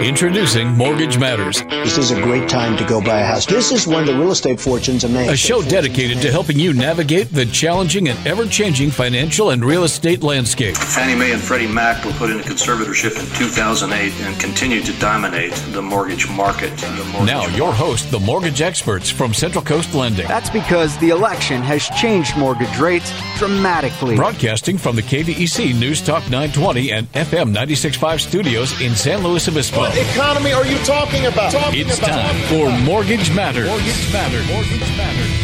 Introducing Mortgage Matters, This is a great time to go buy a house. This is when the real estate fortunes are made. a show dedicated to helping you navigate the challenging and ever changing financial and real estate landscape. Fannie Mae and Freddie Mac were put into conservatorship in 2008 and continue to dominate the mortgage market. The mortgage Now, your host, the mortgage experts from Central Coast Lending, That's because the election has changed mortgage rates dramatically. broadcasting from the KVEC News Talk 920 and FM 965 studios in San Luis Obispo. Economy are you talking about? Talking It's about. time for Mortgage Matters. Mortgage Matters. Mortgage Matters.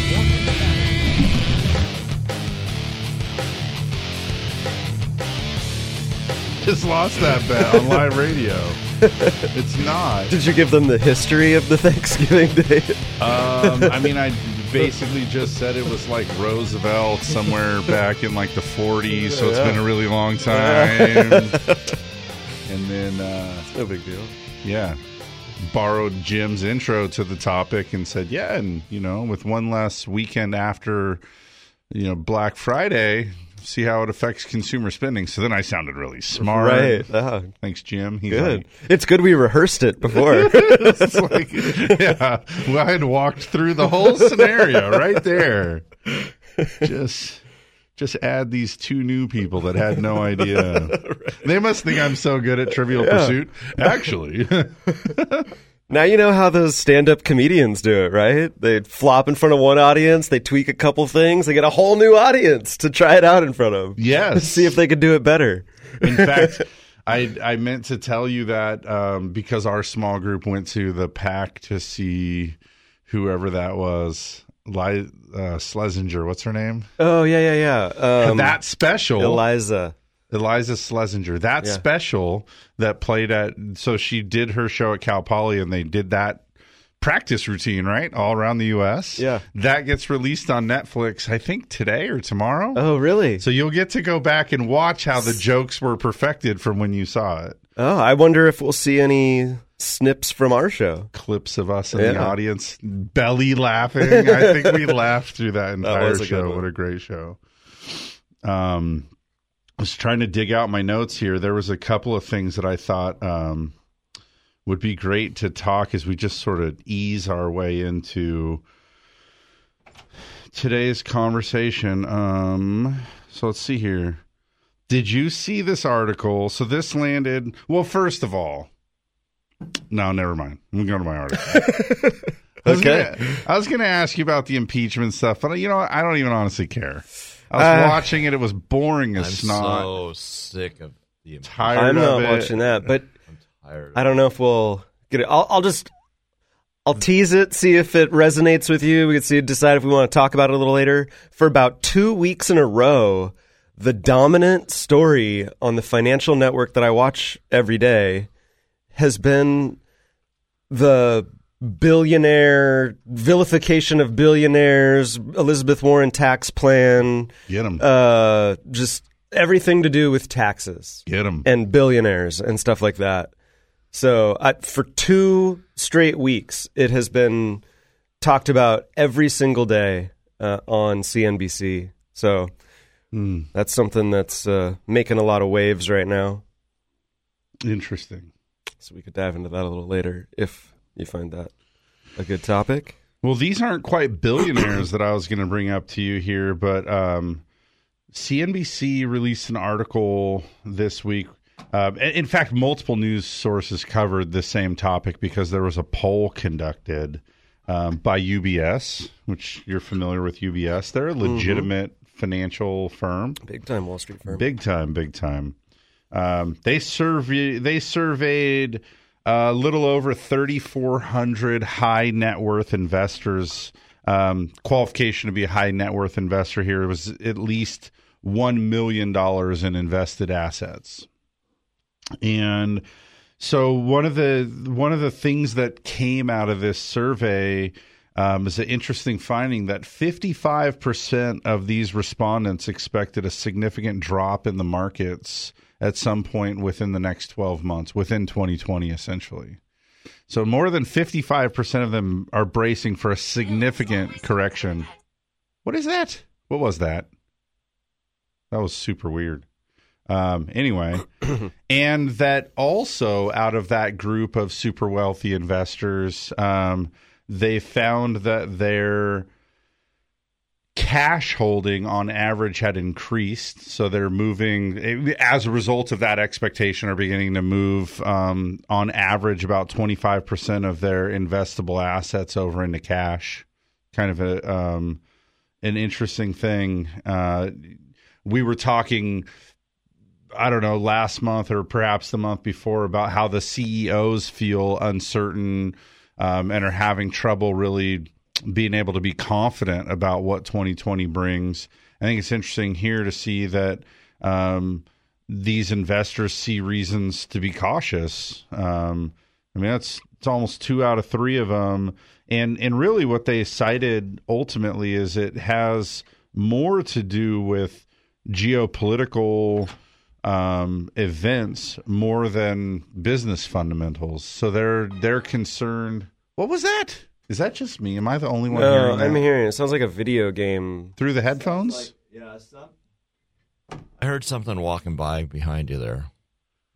just lost that bet on live radio. It's not. Did you give them the history of the Thanksgiving Day? Um, I mean, I basically just said it was like Roosevelt somewhere back in like the 40s, so it's been a really long time. And then, uh, no big deal. yeah, borrowed Jim's intro to the topic and said, yeah, and you know, with one last weekend after, you know, Black Friday, see how it affects consumer spending. So then I sounded really smart. Right. Oh, Thanks, Jim. He's good. like, It's good we rehearsed it before. it's like, yeah, well, I had walked through the whole scenario right there. Just, just add these two new people that had no idea. They must think I'm so good at Trivial Pursuit. Actually, now you know how those stand-up comedians do it, right? They flop in front of one audience, they tweak a couple things, they get a whole new audience to try it out in front of. yes. See if they can do it better. In fact, I I meant to tell you that um, because our small group went to the pack to see whoever that was, Li- uh, Shlesinger. What's her name? Oh yeah, yeah, yeah. Um, that special. Iliza. Iliza Shlesinger. That Yeah. special that played at so she did her show at Cal Poly and they did that practice routine, right? All around the US. Yeah. That gets released on Netflix, I think today or tomorrow. Oh really? So you'll get to go back and watch how the jokes were perfected from when you saw it. Oh, I wonder if we'll see any snips from our show. Clips of us in the audience belly laughing. I think we laughed through that entire good show. What a great show. Um I was trying to dig out my notes here. There was a couple of things that I thought um, would be great to talk as we just sort of ease our way into today's conversation. Um, so let's see here. Did you see this article? So this landed. Well, first of all, no, never mind. I'm going to my article. Okay. I was going to ask you about the impeachment stuff, but you know, what? I don't even honestly care. I was Uh, watching it; it was boring as I'm snot. so sick of the. tired I'm of not it. watching that, but I'm tired. I don't know if we'll get it. I'll, I'll just I'll tease it, see if it resonates with you. We can see decide if we want to talk about it a little later. For about two weeks in a row, the dominant story on the financial network that I watch every day has been the billionaire vilification of billionaires, Elizabeth Warren tax plan, Get them, uh, just everything to do with taxes get them. and billionaires and stuff like that. So I, for two straight weeks, it has been talked about every single day uh, on CNBC. So that's something that's uh, making a lot of waves right now. Interesting. So we could dive into that a little later if you find that a good topic. Well, these aren't quite billionaires that I was going to bring up to you here, but um, CNBC released an article this week. Um, in in fact, multiple news sources covered the same topic because there was a poll conducted um, by UBS, which you're familiar with UBS. They're a legitimate financial firm. Big time Wall Street firm. Big time, big time. Um, they survey they surveyed a little over 3,400 high net worth investors. Um, qualification to be a high net worth investor here was at least one million dollars in invested assets, and so one of the one of the things that came out of this survey um, is an interesting finding that 55% of these respondents expected a significant drop in the markets at some point within the next 12 months, within 2020, essentially. So more than 55% of them are bracing for a significant correction. What is that? What was that? That was super weird. Um, anyway, and that also out of that group of super wealthy investors, um, they found that their cash holding on average had increased. So they're moving, as a result of that expectation, are beginning to move um, on average about 25% of their investable assets over into cash. Kind of a um, an interesting thing. Uh, we were talking. I don't know, last month or perhaps the month before about how the CEOs feel uncertain um, and are having trouble really being able to be confident about what 2020 brings. I think it's interesting here to see that um, these investors see reasons to be cautious. Um, I mean, that's it's almost two out of three of them, and and really what they cited ultimately is it has more to do with geopolitical um, events more than business fundamentals. So they're they're concerned. What was that? Is that just me? Am I the only one No, hearing that? I'm hearing it. Sounds like a video game. through the headphones. Yeah, I heard something walking by behind you there.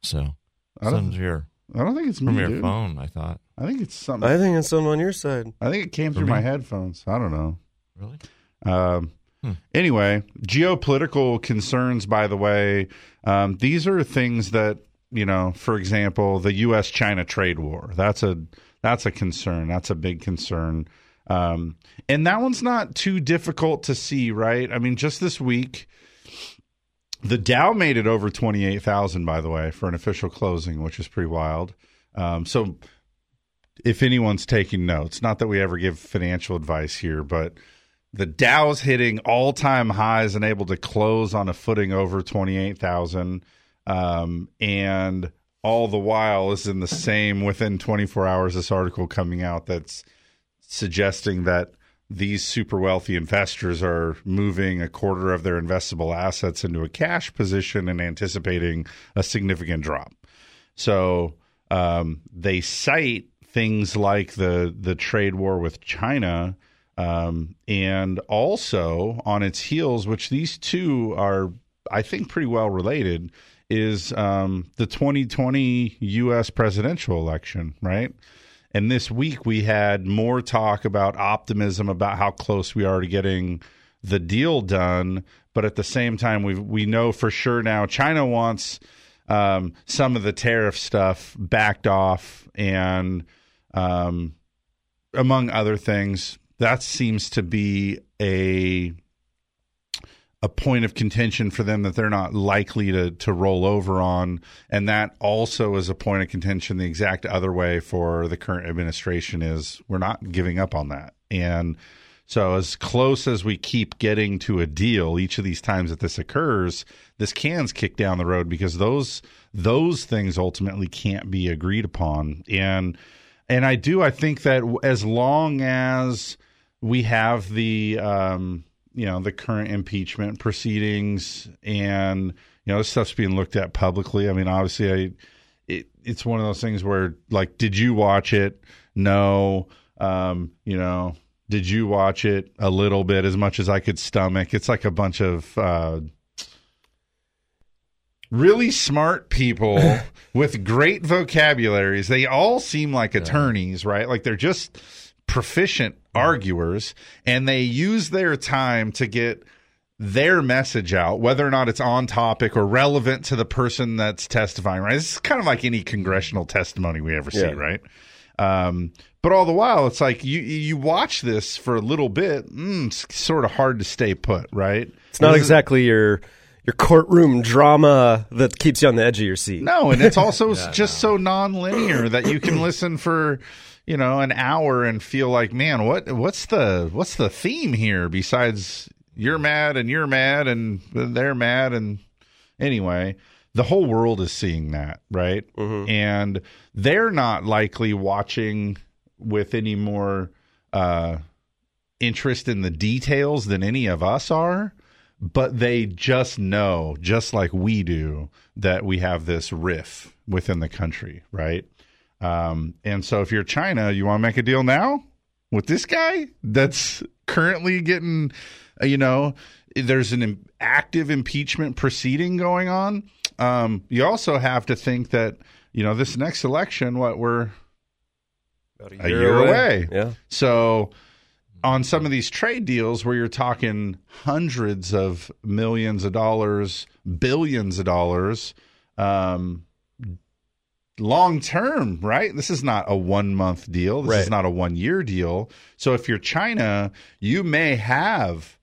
So I don't- something's here I don't think it's me. from your dude. phone. I thought. I think it's something. I think it's something on your side. I think it came through me? my headphones. I don't know. Really? Um, Hmm. Anyway, geopolitical concerns, by the way, um, these are things that you know. For example, the U.S.-China trade war. That's a that's a concern. That's a big concern. Um, and that one's not too difficult to see, right? I mean, just this week, the Dow made it over twenty-eight thousand. By the way, for an official closing, which is pretty wild. Um, so if anyone's taking notes, not that we ever give financial advice here, but the Dow's hitting all time highs and able to close on a footing over 28,000. Um, and all the while is in the same within 24 hours, this article coming out that's suggesting that these super wealthy investors are moving a quarter of their investable assets into a cash position and anticipating a significant drop. So um, they cite things like the the trade war with China, um, and also on its heels, which these two are, I think, pretty well related, is um, the 2020 U.S. presidential election, right? And this week we had more talk about optimism about how close we are to getting the deal done, but at the same time we we know for sure now China wants um, some of the tariff stuff backed off, and um, among other things, that seems to be a a point of contention for them that they're not likely to to roll over on, and that also is a point of contention the exact other way for the current administration is we're not giving up on that, and so as close as we keep getting to a deal, each of these times that this occurs, this can's kicked down the road because those those things ultimately can't be agreed upon, and and I do I think that as long as we have the um, you know the current impeachment proceedings and you know this stuff's being looked at publicly. I mean, obviously, I it, it's one of those things where like, did you watch it? No. Um, you know, did you watch it a little bit as much as I could stomach? It's like a bunch of uh, really smart people with great vocabularies. They all seem like attorneys, right? Like they're just proficient arguers and they use their time to get their message out, whether or not it's on topic or relevant to the person that's testifying, right? Is kind of like any congressional testimony we ever see, right? Um, but all the while, it's like you you watch this for a little bit, mm, it's sort of hard to stay put, right? It's not exactly your your courtroom drama that keeps you on the edge of your seat. No, and it's also just so non-linear that you can listen for, you know, an hour and feel like, man, what what's the what's the theme here besides you're mad and you're mad and they're mad and anyway, the whole world is seeing that, right? And they're not likely watching with any more uh interest in the details than any of us are but they just know, just like we do, that we have this riff within the country, right? Um, and so if you're China, you want to make a deal now with this guy that's currently getting, uh, you know, there's an active impeachment proceeding going on. Um, you also have to think that, you know, this next election, what we're About a year away. Yeah. So on some of these trade deals where you're talking hundreds of millions of dollars, billions of dollars, um, long term, right? This is not a one month deal. This is not a one year deal. So if you're China, you may have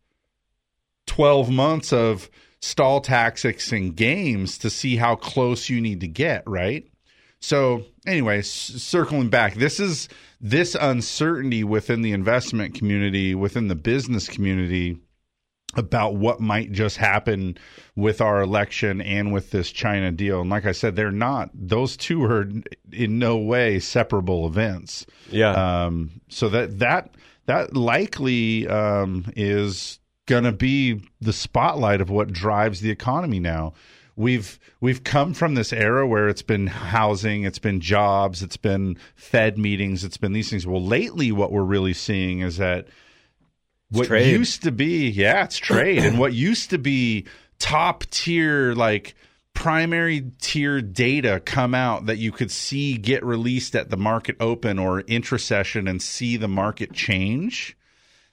12 months of stall tactics and games to see how close you need to get, right? So, anyway, circling back, this is this uncertainty within the investment community, within the business community about what might just happen with our election and with this China deal. And like I said, they're not; those two are in no way separable events. Yeah. Um, so that that that likely um, is going to be the spotlight of what drives the economy now. We've we've come from this era where it's been housing, it's been jobs, it's been Fed meetings, it's been these things. Well, lately, what we're really seeing is that what trade. used to be, yeah, it's trade, and what used to be top tier, like primary tier data come out that you could see get released at the market open or intrasession and see the market change.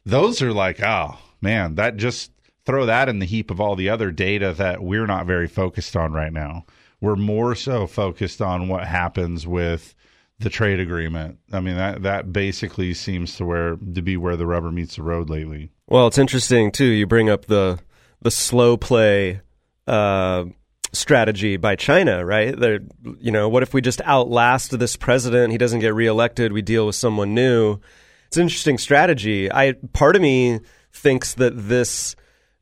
Those are like, oh man, that just throw that in the heap of all the other data that we're not very focused on right now. We're more so focused on what happens with the trade agreement. I mean that that basically seems to where to be where the rubber meets the road lately. Well, it's interesting too. You bring up the the slow play uh, strategy by China, right? They're, you know, what if we just outlast this president? He doesn't get reelected. We deal with someone new. It's an interesting strategy. I part of me thinks that this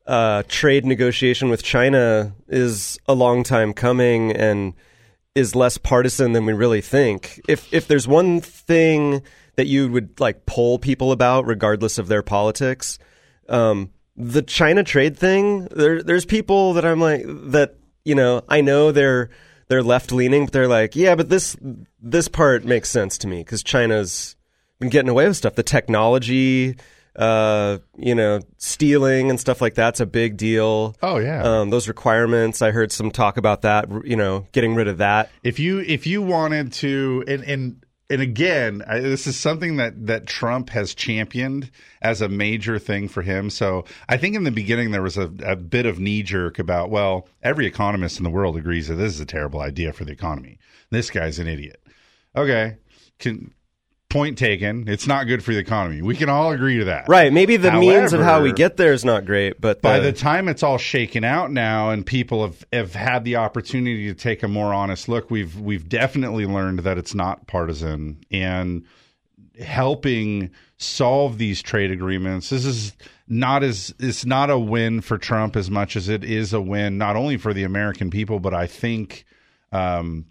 uh, trade negotiation with China is a long time coming and is less partisan than we really think. If if there's one thing that you would like poll people about, regardless of their politics, um, the China trade thing, there there's people that I'm like that you know I know they're they're left leaning, but they're like, yeah, but this this part makes sense to me because China's been getting away with stuff. The technology, uh, you know, stealing and stuff like that's a big deal. Oh yeah. Um, those requirements, I heard some talk about that. You know, getting rid of that. if you if you wanted to and and and again I, this is something that that Trump has championed as a major thing for him so I think in the beginning there was a, a bit of knee jerk about well every economist in the world agrees that this is a terrible idea for the economy this guy's an idiot okay can point taken. It's not good for the economy. We can all agree to that. Right. Maybe the means of how we get there is not great, but by the- the time it's all shaken out now and people have, have had the opportunity to take a more honest look we've we've definitely learned that it's not partisan. And helping solve these trade agreements this is not as it's not a win for Trump as much as it is a win not only for the American people but I think um,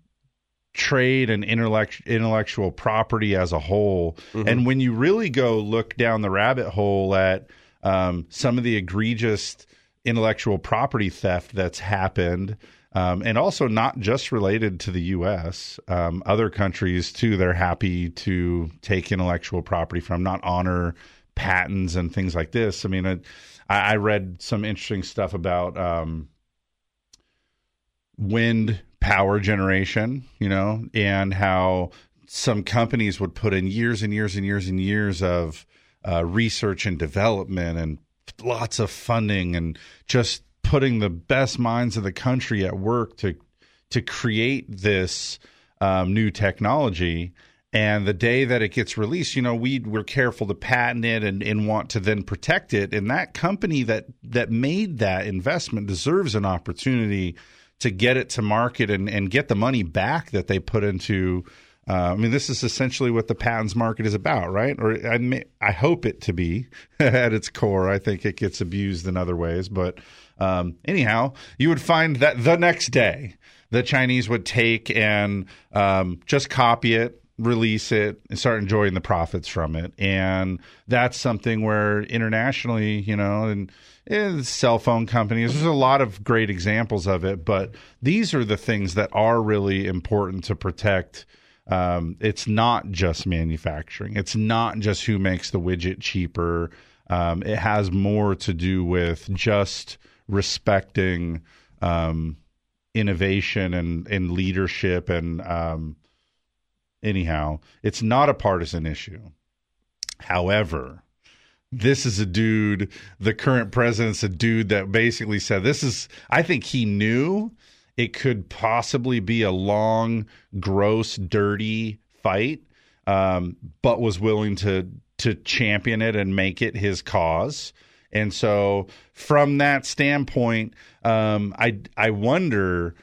trade and intellect, intellectual property as a whole. And when you really go look down the rabbit hole at um, some of the egregious intellectual property theft that's happened, um, and also not just related to the U.S., um, other countries too, they're happy to take intellectual property from, not honor patents and things like this. I mean, I, I read some interesting stuff about. Um, wind power generation, you know, and how some companies would put in years and years and years and years of uh, research and development and lots of funding and just putting the best minds of the country at work to to create this um, new technology. And the day that it gets released, you know, we we're careful to patent it and, and want to then protect it. And that company that that made that investment deserves an opportunity to get it to market and, and get the money back that they put into. Uh, I mean, this is essentially what the patents market is about, right? Or I, may, I hope it to be at its core. I think it gets abused in other ways, but um, anyhow, you would find that the next day the Chinese would take and um, just copy it, release it, and start enjoying the profits from it. And that's something where internationally, you know, and, and cell phone companies, there's a lot of great examples of it. But these are the things that are really important to protect Um, it's not just manufacturing. It's not just who makes the widget cheaper. Um, it has more to do with just respecting um, innovation and, and leadership. And um, anyhow, it's not a partisan issue. However, this is a dude, the current president's a dude that basically said, This is, I think he knew it could possibly be a long, gross, dirty fight, um, but was willing to to champion it and make it his cause. And so, from that standpoint, um, I I wonder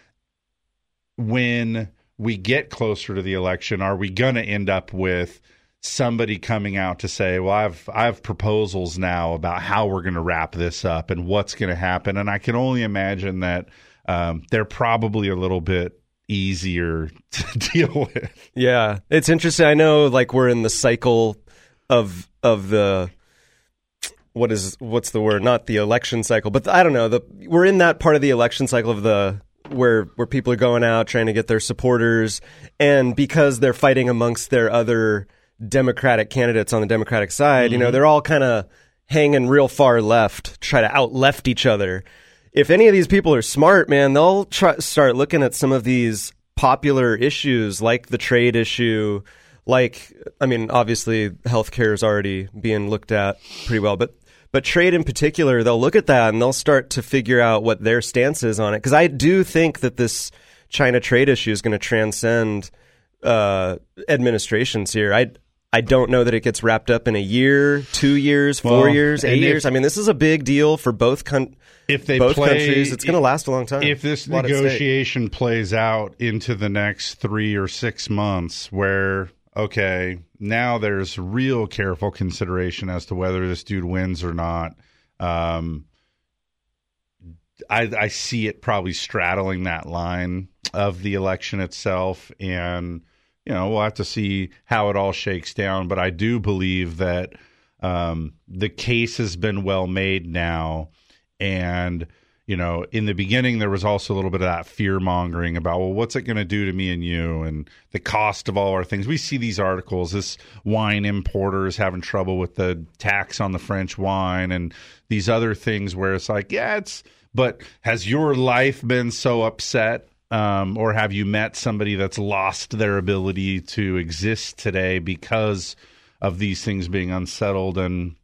when we get closer to the election, are we going to end up with somebody coming out to say, "Well, I've I have proposals now about how we're going to wrap this up and what's going to happen," and I can only imagine that um, they're probably a little bit easier to deal with. Yeah, it's interesting. I know, like we're in the cycle of of the what is what's the word? Not the election cycle, but the, I don't know. The we're in that part of the election cycle of the where where people are going out trying to get their supporters, and because they're fighting amongst their other Democratic candidates on the Democratic side, mm-hmm. you know, mm-hmm. they're all kind of hanging real far left, try to out left each other. If any of these people are smart, man, they'll try, start looking at some of these popular issues like the trade issue, like I mean, obviously healthcare is already being looked at pretty well, but but trade in particular, they'll look at that and they'll start to figure out what their stance is on it. Because I do think that this China trade issue is going to transcend uh, administrations here. I I don't know that it gets wrapped up in a year, two years, four well, years, eight if, years. I mean, this is a big deal for both con- if they both play, countries. It's going to last a long time. If this negotiation plays out into the next three or six months, where okay, now there's real careful consideration as to whether this dude wins or not. Um, I, I see it probably straddling that line of the election itself, and you know, we'll have to see how it all shakes down. But I do believe that um, the case has been well made now. And, you know, in the beginning, there was also a little bit of that fear mongering about, well, what's it going to do to me and you and the cost of all our things. We see these articles. This wine importer is having trouble with the tax on the French wine and these other things where it's like, yeah, it's, but has your life been so upset um, or have you met somebody that's lost their ability to exist today because of these things being unsettled? And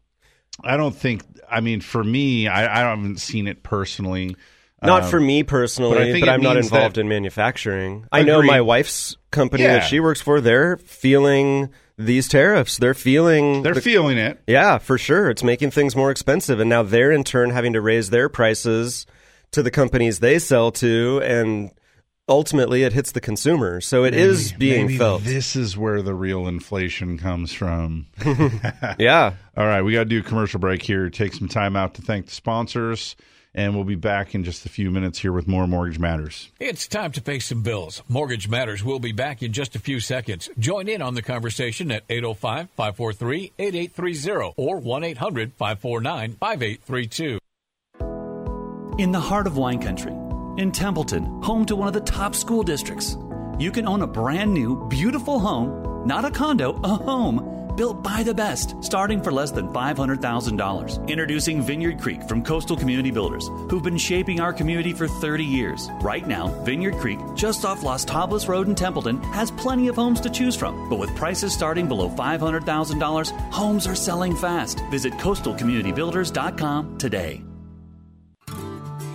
I don't think, I mean, for me, I, I haven't seen it personally. Not um, for me personally, but, but I'm not involved in manufacturing. I know my wife's company yeah. that she works for, they're feeling these tariffs. They're feeling They're the, feeling it. Yeah, for sure. It's making things more expensive and now they're in turn having to raise their prices to the companies they sell to and ultimately it hits the consumer. So it maybe, is being felt. This is where the real inflation comes from. yeah. All right, we got to do a commercial break here. Take some time out to thank the sponsors. And we'll be back in just a few minutes here with more Mortgage Matters. It's time to pay some bills. Mortgage Matters will be back in just a few seconds. Join in on the conversation at 805 543 8830 or 1 800 549 5832. In the heart of wine country, in Templeton, home to one of the top school districts. You can own a brand new, beautiful home, not a condo, a home built by the best, starting for less than $500,000. Introducing Vineyard Creek from Coastal Community Builders, who've been shaping our community for 30 years. Right now, Vineyard Creek, just off Las Tablas Road in Templeton, has plenty of homes to choose from. But with prices starting below $500,000, homes are selling fast. Visit coastalcommunitybuilders.com today.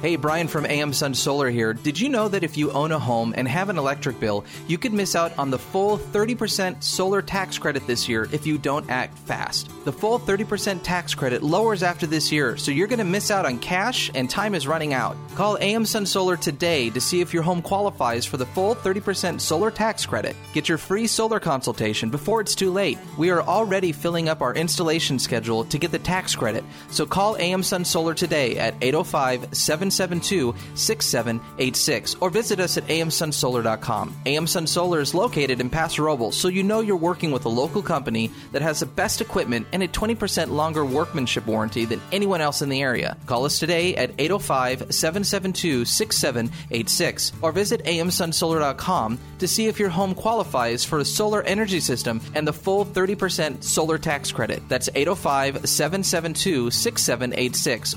Hey, Brian from AM Sun Solar here. Did you know that if you own a home and have an electric bill, you could miss out on the full 30% solar tax credit this year if you don't act fast? The full 30% tax credit lowers after this year, so you're going to miss out on cash and time is running out. Call AM Sun Solar today to see if your home qualifies for the full 30% solar tax credit. Get your free solar consultation before it's too late. We are already filling up our installation schedule to get the tax credit, so call AM Sun Solar today at 805 7 772 6786 or visit us at amsunsolar.com. AM Sun Solar is located in Paso Robles, so you know you're working with a local company that has the best equipment and a 20% longer workmanship warranty than anyone else in the area. Call us today at 805 772 6786 or visit amsunsolar.com to see if your home qualifies for a solar energy system and the full 30% solar tax credit. That's 805 772 6786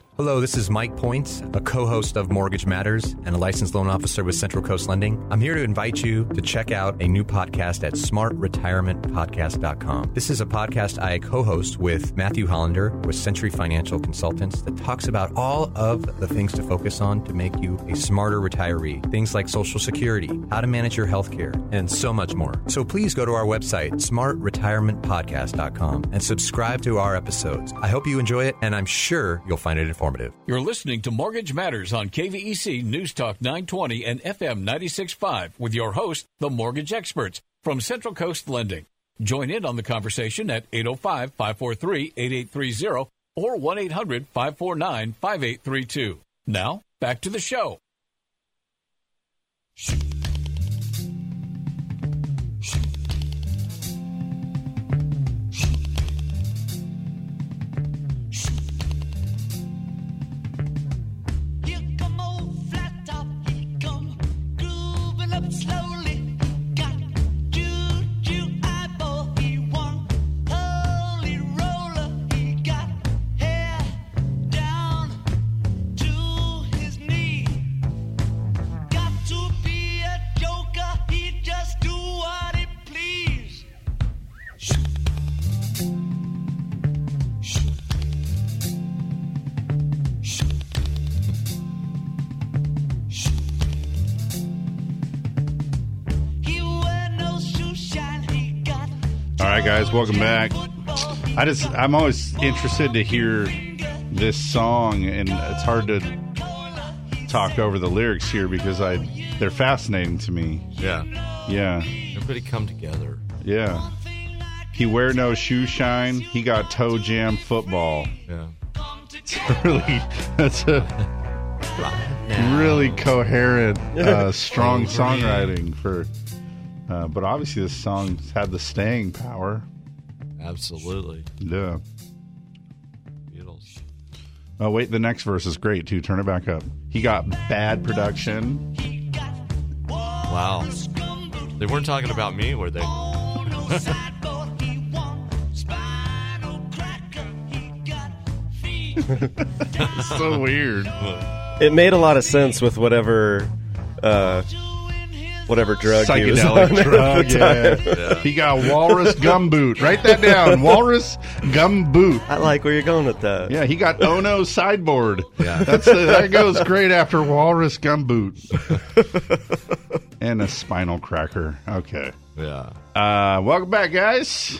Hello, this is Mike Points, a co host of Mortgage Matters and a licensed loan officer with Central Coast Lending. I'm here to invite you to check out a new podcast at smartretirementpodcast.com. This is a podcast I co host with Matthew Hollander with Century Financial Consultants that talks about all of the things to focus on to make you a smarter retiree. Things like Social Security, how to manage your health care, and so much more. So please go to our website, smartretirementpodcast.com, and subscribe to our episodes. I hope you enjoy it, and I'm sure you'll find it informative. You're listening to Mortgage Matters on KVEC News Talk 920 and FM 965 with your host, the mortgage experts from Central Coast Lending. Join in on the conversation at 805 543 8830 or 1 800 549 5832. Now, back to the show. Guys, welcome back. I just I'm always interested to hear this song, and it's hard to talk over the lyrics here because I they're fascinating to me. Yeah. Yeah. Everybody come together. Yeah. He wear no shoe shine. He got toe jam football. Yeah. It's really that's a really coherent, uh, strong songwriting for. Uh, but obviously, this song's had the staying power. Absolutely. Yeah. Beatles. Oh wait, the next verse is great too. Turn it back up. He got bad production. Wow. They weren't talking about me, were they? so weird. It made a lot of sense with whatever, uh, whatever drug he was on Psychedelic at drug. the Yeah. time. He got walrus gumboot. Write that down. Walrus gumboot. I like where you're going with that. Yeah, he got Ono sideboard. Yeah. That's uh, that goes great after walrus gumboot and a spinal cracker. Okay. Yeah. Uh, welcome back, guys.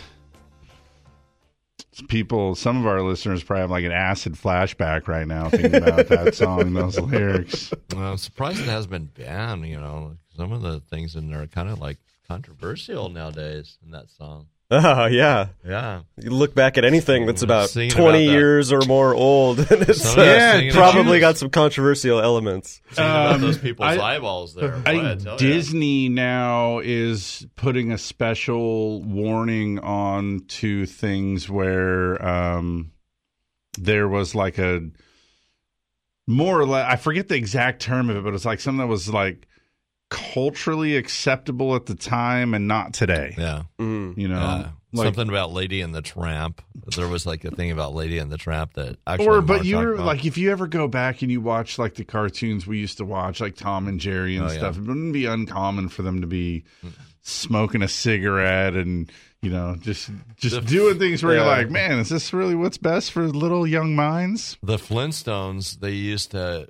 People, some of our listeners probably have like an acid flashback right now thinking about that song, those lyrics. Well, I'm surprised it hasn't been banned. You know, some of the things in there are kind of like controversial nowadays in that song. Oh yeah, Yeah. You look back at anything that's about twenty about that. years or more old, and it's uh, of that singing probably got some controversial elements. Thinking about Um, those people's I- eyeballs there. I I think tell ya. Disney now is putting a special warning on to things where um, there was like a more or less, I forget the exact term of it, but it's like something that was like culturally acceptable at the time and not today. Yeah. Mm. You know, Uh, like, something about Lady and the Tramp. There was like a thing about Lady and the Tramp that actually. or but you're about. like if you ever go back and you watch like the cartoons we used to watch like tom and jerry and Oh, yeah. stuff it wouldn't be uncommon for them to be smoking a cigarette and you know just just doing things where you're like, man, is this really what's best for little young minds? The Flintstones, they used to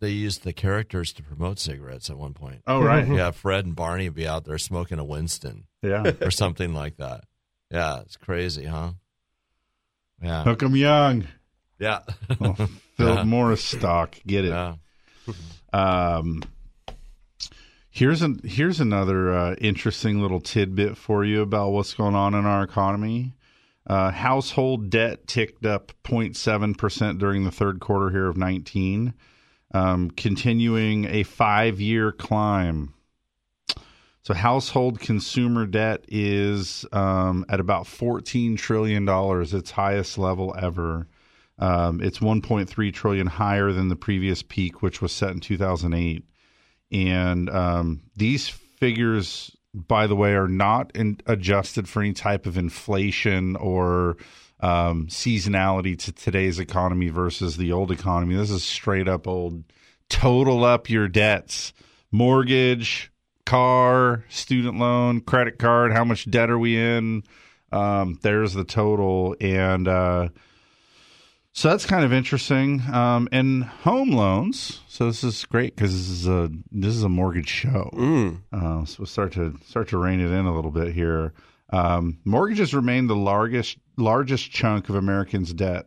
they used the characters to promote cigarettes at one point. Oh, right. Yeah, Fred and Barney would be out there smoking a Winston. Yeah. or something like that. Yeah, it's crazy, huh? Yeah. Hook 'em young. Yeah. Oh, Philip Yeah. Morris stock. Get it. Yeah. Um, here's an here's another uh, interesting little tidbit for you about what's going on in our economy. Uh, household debt ticked up 0.7 percent during the third quarter here of 19, um, continuing a five year climb. So household consumer debt is um, at about 14 trillion dollars, its highest level ever. Um, it's 1.3 trillion higher than the previous peak, which was set in 2008. And um, these figures, by the way, are not in, adjusted for any type of inflation or um, seasonality to today's economy versus the old economy. This is straight up old. Total up your debts, mortgage, car, student loan, credit card. How much debt are we in? Um, there's the total, and uh, so that's kind of interesting. Um, and home loans. So this is great because this is a this is a mortgage show. Uh, so we'll start to start to rein it in a little bit here. Um, mortgages remain the largest largest chunk of Americans' debt.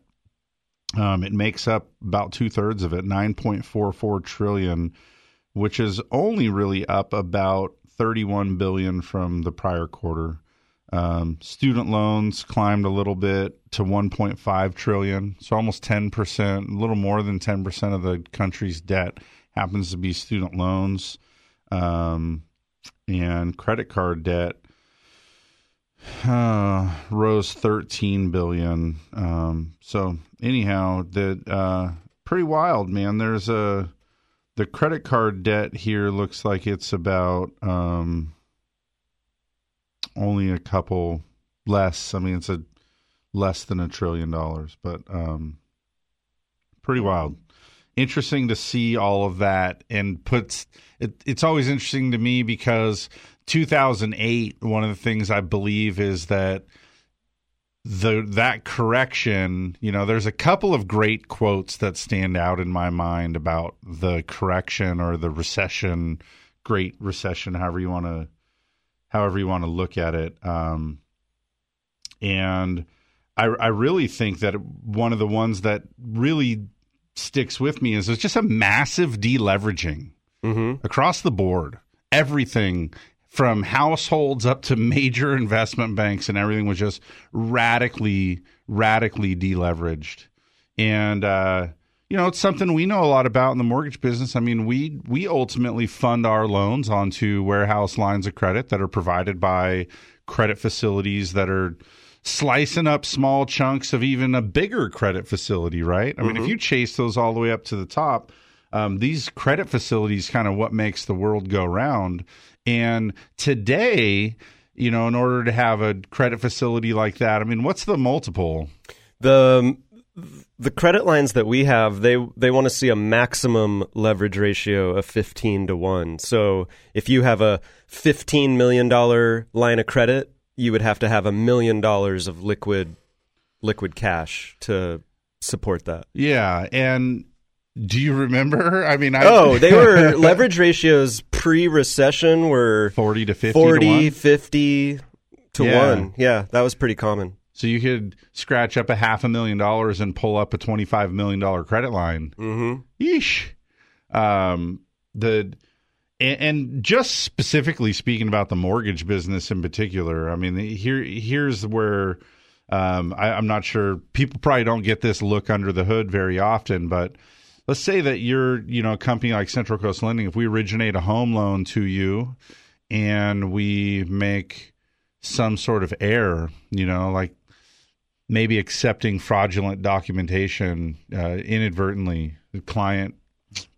Um, it makes up about two thirds of it, nine point four four trillion, which is only really up about thirty one billion from the prior quarter. Um, student loans climbed a little bit to 1.5 trillion, so almost 10 percent, a little more than 10 percent of the country's debt happens to be student loans, um, and credit card debt uh, rose 13 billion. Um, so anyhow, that uh, pretty wild, man. There's a the credit card debt here looks like it's about. Um, only a couple less. I mean, it's a less than a trillion dollars, but um, pretty wild. Interesting to see all of that, and puts it, it's always interesting to me because 2008. One of the things I believe is that the that correction. You know, there's a couple of great quotes that stand out in my mind about the correction or the recession, Great Recession, however you want to however you want to look at it. Um, and I, I really think that one of the ones that really sticks with me is there's just a massive deleveraging across the board. Everything from households up to major investment banks and everything was just radically, radically deleveraged. And, uh, you know, it's something we know a lot about in the mortgage business. I mean, we we ultimately fund our loans onto warehouse lines of credit that are provided by credit facilities that are slicing up small chunks of even a bigger credit facility, right? I mean, if you chase those all the way up to the top, um, these credit facilities kind of what makes the world go round. And today, you know, in order to have a credit facility like that, I mean, what's the multiple? The the credit lines that we have, they they want to see a maximum leverage ratio of 15 to 1. So if you have a 15 million dollar line of credit, you would have to have a million dollars of liquid liquid cash to support that. Yeah, and do you remember? I mean, I, Oh, they were leverage ratios pre-recession were 40 to 50 40, to 1. 50 to Yeah. 1. Yeah, that was pretty common. So you could scratch up a half a million dollars and pull up a twenty-five million dollar credit line. Mhm. Yeesh. Um, the and, and just specifically speaking about the mortgage business in particular, I mean, here here's where um, I, I'm not sure people probably don't get this look under the hood very often, but let's say that you're you know a company like Central Coast Lending. If we originate a home loan to you and we make some sort of error, you know, like maybe accepting fraudulent documentation uh, inadvertently. The client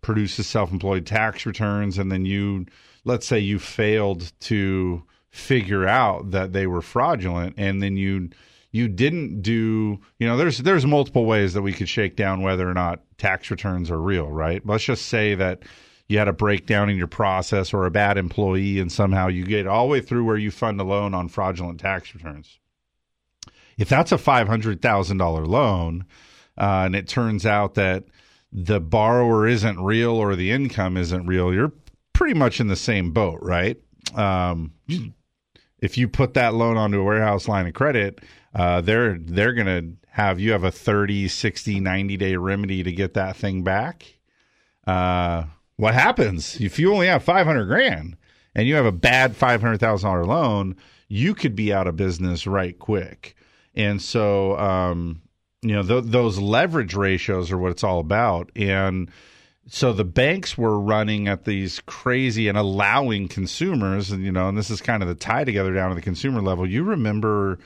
produces self-employed tax returns, and then you, let's say, you failed to figure out that they were fraudulent, and then you you didn't do. You know, there's there's multiple ways that we could shake down whether or not tax returns are real, right? Let's just say that you had a breakdown in your process or a bad employee, and somehow you get all the way through where you fund a loan on fraudulent tax returns. If that's a five hundred thousand dollar loan, uh, and it turns out that the borrower isn't real or the income isn't real, you're pretty much in the same boat, right? Um, if you put that loan onto a warehouse line of credit, uh, they're they're going to have you have a 30, 60, 90 day remedy to get that thing back. Uh, what happens if you only have 500 grand and you have a bad $500,000 loan? You could be out of business right quick. And so, um, you know, th- those leverage ratios are what it's all about. And so the banks were running at these crazy and allowing consumers, and you know, and this is kind of the tie together down to the consumer level. You remember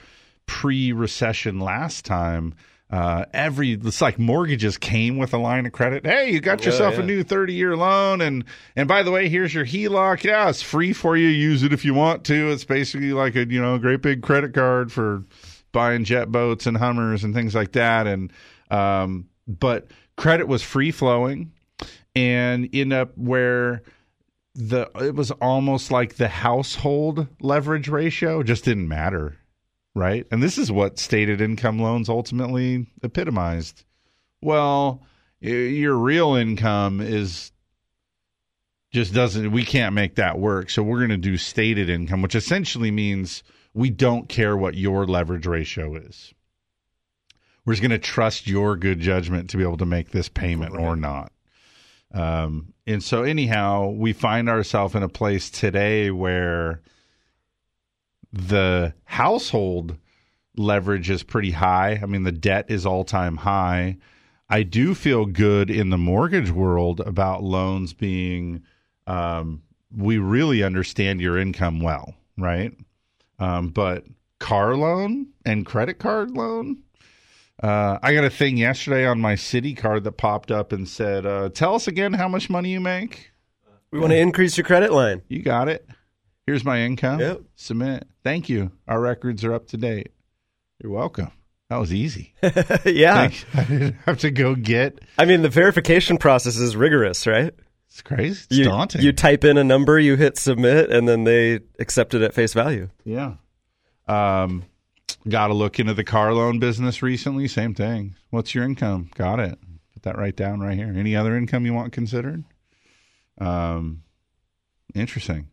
pre-recession last time. Uh, every it's like mortgages came with a line of credit. Hey, you got yourself yeah, a new thirty year loan, and and by the way, here's your HELOC. Yeah, it's free for you. Use it if you want to. It's basically like a you know great big credit card for buying jet boats and Hummers and things like that. And um, but credit was free flowing and end up where the it was almost like the household leverage ratio just didn't matter, right? And this is what stated income loans ultimately epitomized. Well, your real income is just doesn't we can't make that work. So we're going to do stated income, which essentially means we don't care what your leverage ratio is. We're just going to trust your good judgment to be able to make this payment right. or not. Um, and so, anyhow, we find ourselves in a place today where the household leverage is pretty high. I mean, the debt is all time high. I do feel good in the mortgage world about loans being, um, we really understand your income well, right? Um, but car loan and credit card loan, uh, I got a thing yesterday on my Citi card that popped up and said, uh, "Tell us again how much money you make." We want to increase your credit line. You got it. Here's my income. Yep. Submit. Thank you. Our records are up to date. You're welcome. That was easy. yeah. I didn't have to go get. I mean, the verification process is rigorous, right? It's crazy. It's you, daunting. You type in a number, you hit submit, and then they accept it at face value. Yeah. Um, Got to look into the car loan business recently. Same thing. What's your income? Got it. Put that right down right here. Any other income you want considered? Um, interesting.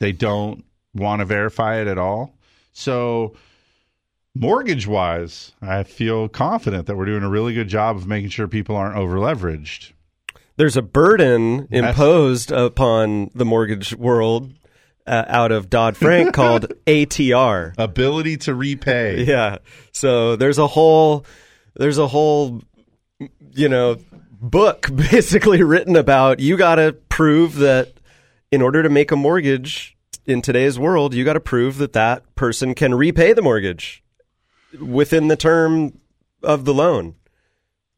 They don't want to verify it at all. So, mortgage wise, I feel confident that we're doing a really good job of making sure people aren't over leveraged. There's a burden imposed upon the mortgage world uh, out of Dodd Frank called ATR, ability to repay. Yeah. So there's a whole there's a whole you know book basically written about you got to prove that in order to make a mortgage in today's world, you got to prove that that person can repay the mortgage within the term of the loan.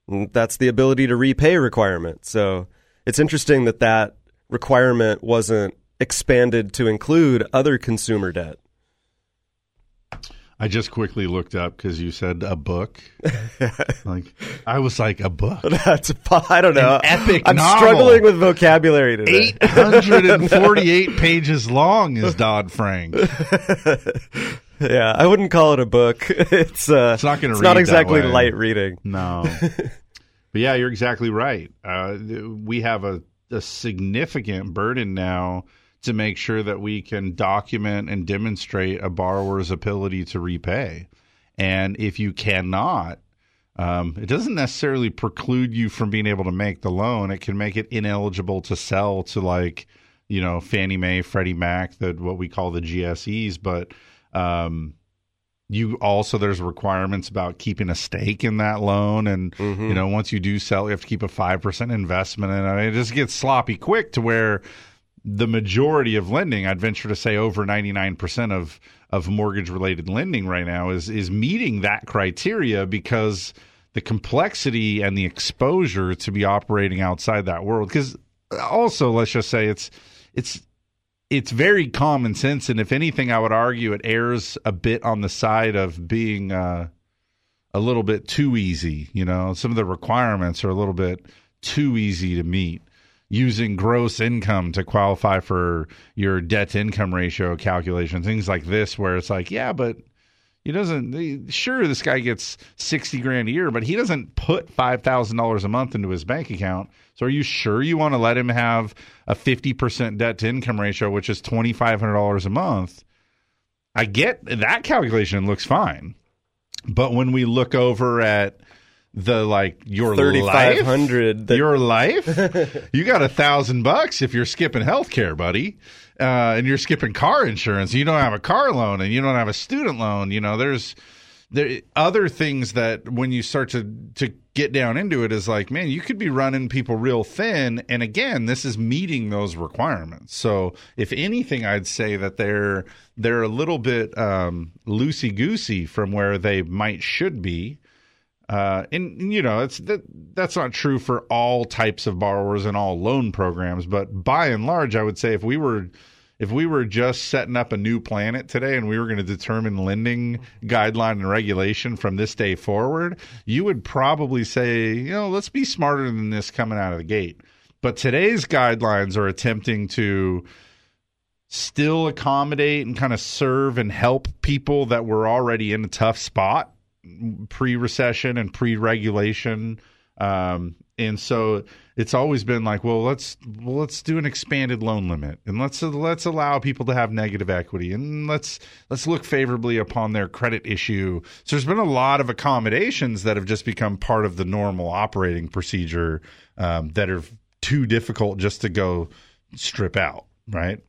And that's the ability to repay requirement. So it's interesting that that requirement wasn't expanded to include other consumer debt. I just quickly looked up because you said a book. like I was like a book. That's I don't know. An epic. I'm novel. struggling with vocabulary today. Eight hundred and forty-eight pages long is Dodd Frank. yeah, I wouldn't call it a book. It's uh, it's not going to. It's not exactly light reading. No. but yeah, you're exactly right. Uh, we have a, a significant burden now to make sure that we can document and demonstrate a borrower's ability to repay. And if you cannot, um, it doesn't necessarily preclude you from being able to make the loan. It can make it ineligible to sell to like, you know, Fannie Mae, Freddie Mac, the what we call the GSEs. But um, you also there's requirements about keeping a stake in that loan, and mm-hmm. you know, once you do sell, you have to keep a five percent investment, and I mean, it just gets sloppy quick to where the majority of lending, I'd venture to say over 99% of of mortgage related lending right now is is meeting that criteria because the complexity and the exposure to be operating outside that world because also let's just say it's it's it's very common sense and if anything I would argue it errs a bit on the side of being uh, a little bit too easy, you know, some of the requirements are a little bit too easy to meet. Using gross income to qualify for your debt to income ratio calculation, things like this, where it's like, yeah, but he doesn't. Sure, this guy gets sixty grand a year, but he doesn't put five thousand dollars a month into his bank account. So, are you sure you want to let him have a fifty percent debt to income ratio, which is twenty five hundred dollars a month? I get that calculation looks fine, but when we look over at the like your Thirty life, your life, you got a thousand bucks if you're skipping healthcare, buddy, uh, and you're skipping car insurance. You don't have a car loan and you don't have a student loan. You know, there's there other things that when you start to to get down into it is like, man, you could be running people real thin. And again, this is meeting those requirements. So if anything, I'd say that they're they're a little bit um, loosey goosey from where they might should be. Uh, and you know, it's that that's not true for all types of borrowers and all loan programs, but by and large, I would say if we were if we were just setting up a new planet today and we were going to determine lending guideline and regulation from this day forward, you would probably say, you know, let's be smarter than this coming out of the gate. But today's guidelines are attempting to still accommodate and kind of serve and help people that were already in a tough spot pre-recession and pre-regulation. Um, and so it's always been like well let's well, let's do an expanded loan limit and let's let's allow people to have negative equity and let's let's look favorably upon their credit issue. So there's been a lot of accommodations that have just become part of the normal operating procedure um, that are too difficult just to go strip out right?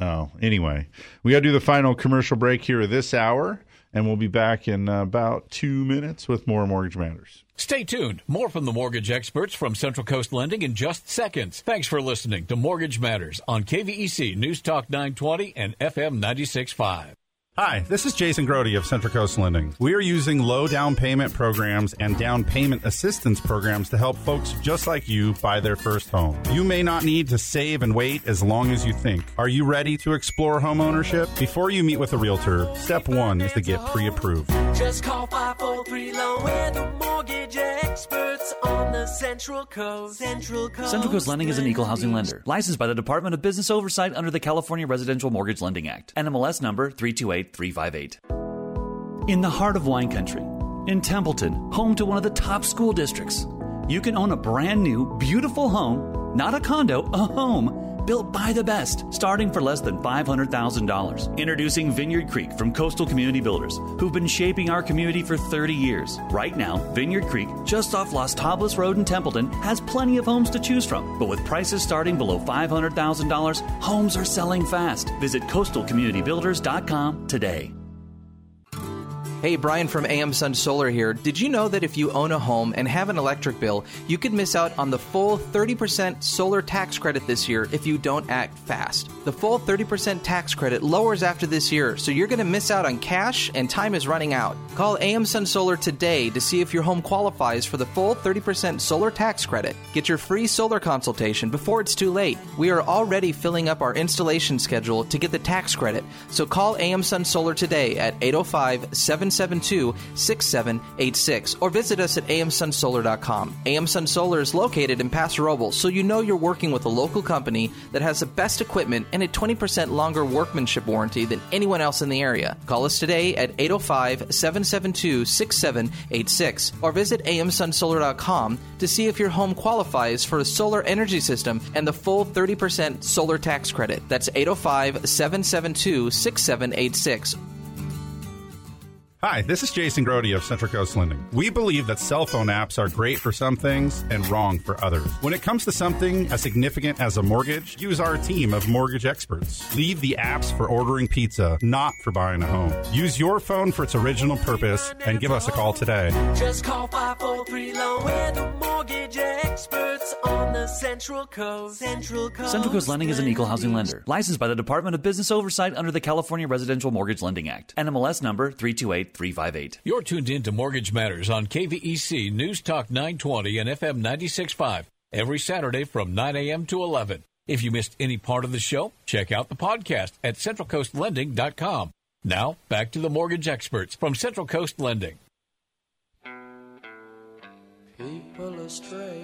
Oh anyway we got to do the final commercial break here this hour and we'll be back in about two minutes with more Mortgage Matters. Stay tuned. More from the mortgage experts from Central Coast Lending in just seconds. Thanks for listening to Mortgage Matters on KVEC News Talk 920 and FM 96.5. Hi, this is Jason Grody of Central Coast Lending. We are using low down payment programs and down payment assistance programs to help folks just like you buy their first home. You may not need to save and wait as long as you think. Are you ready to explore home ownership? Before you meet with a realtor, step one is to get pre approved. Just call 543 Loan. Central Coast. Central Coast. Central Coast Lending is an equal housing lender, licensed by the Department of Business Oversight under the California Residential Mortgage Lending Act. NMLS number 328 358. In the heart of wine country, in Templeton, home to one of the top school districts, you can own a brand new, beautiful home, not a condo, a home built by the best, starting for less than $500,000. Introducing Vineyard Creek from Coastal Community Builders, who've been shaping our community for 30 years. Right now, Vineyard Creek, just off Las Tablas Road in Templeton, has plenty of homes to choose from. But with prices starting below $500,000, homes are selling fast. Visit coastalcommunitybuilders.com today. Hey, Brian from AM Sun Solar here. Did you know that if you own a home and have an electric bill, you could miss out on the full 30% solar tax credit this year if you don't act fast? The full 30% tax credit lowers after this year, so you're going to miss out on cash and time is running out. Call AM Sun Solar today to see if your home qualifies for the full 30% solar tax credit. Get your free solar consultation before it's too late. We are already filling up our installation schedule to get the tax credit, so call AM Sun Solar today at 805 772 6786 or visit us at amsunsolar.com. AM Sun Solar is located in Paso Robles, so you know you're working with a local company that has the best equipment and a 20% longer workmanship warranty than anyone else in the area. Call us today at 805 772 6786 or visit amsunsolar.com to see if your home qualifies for a solar energy system and the full 30% solar tax credit. That's 805 772 6786 Hi, this is Jason Grody of Central Coast Lending. We believe that cell phone apps are great for some things and wrong for others. When it comes to something as significant as a mortgage, use our team of mortgage experts. Leave the apps for ordering pizza, not for buying a home. Use your phone for its original purpose and give us a call today. Just call 543 Loan. We're the mortgage experts on the Central Coast. Central Coast. Central Coast Lending is an equal housing lender, licensed by the Department of Business Oversight under the California Residential Mortgage Lending Act. NMLS number 328 358. You're tuned in to Mortgage Matters on KVEC News Talk 920 and FM 96.5 every Saturday from 9 a.m. to 11. If you missed any part of the show, check out the podcast at centralcoastlending.com. Now, back to the mortgage experts from Central Coast Lending. People are strange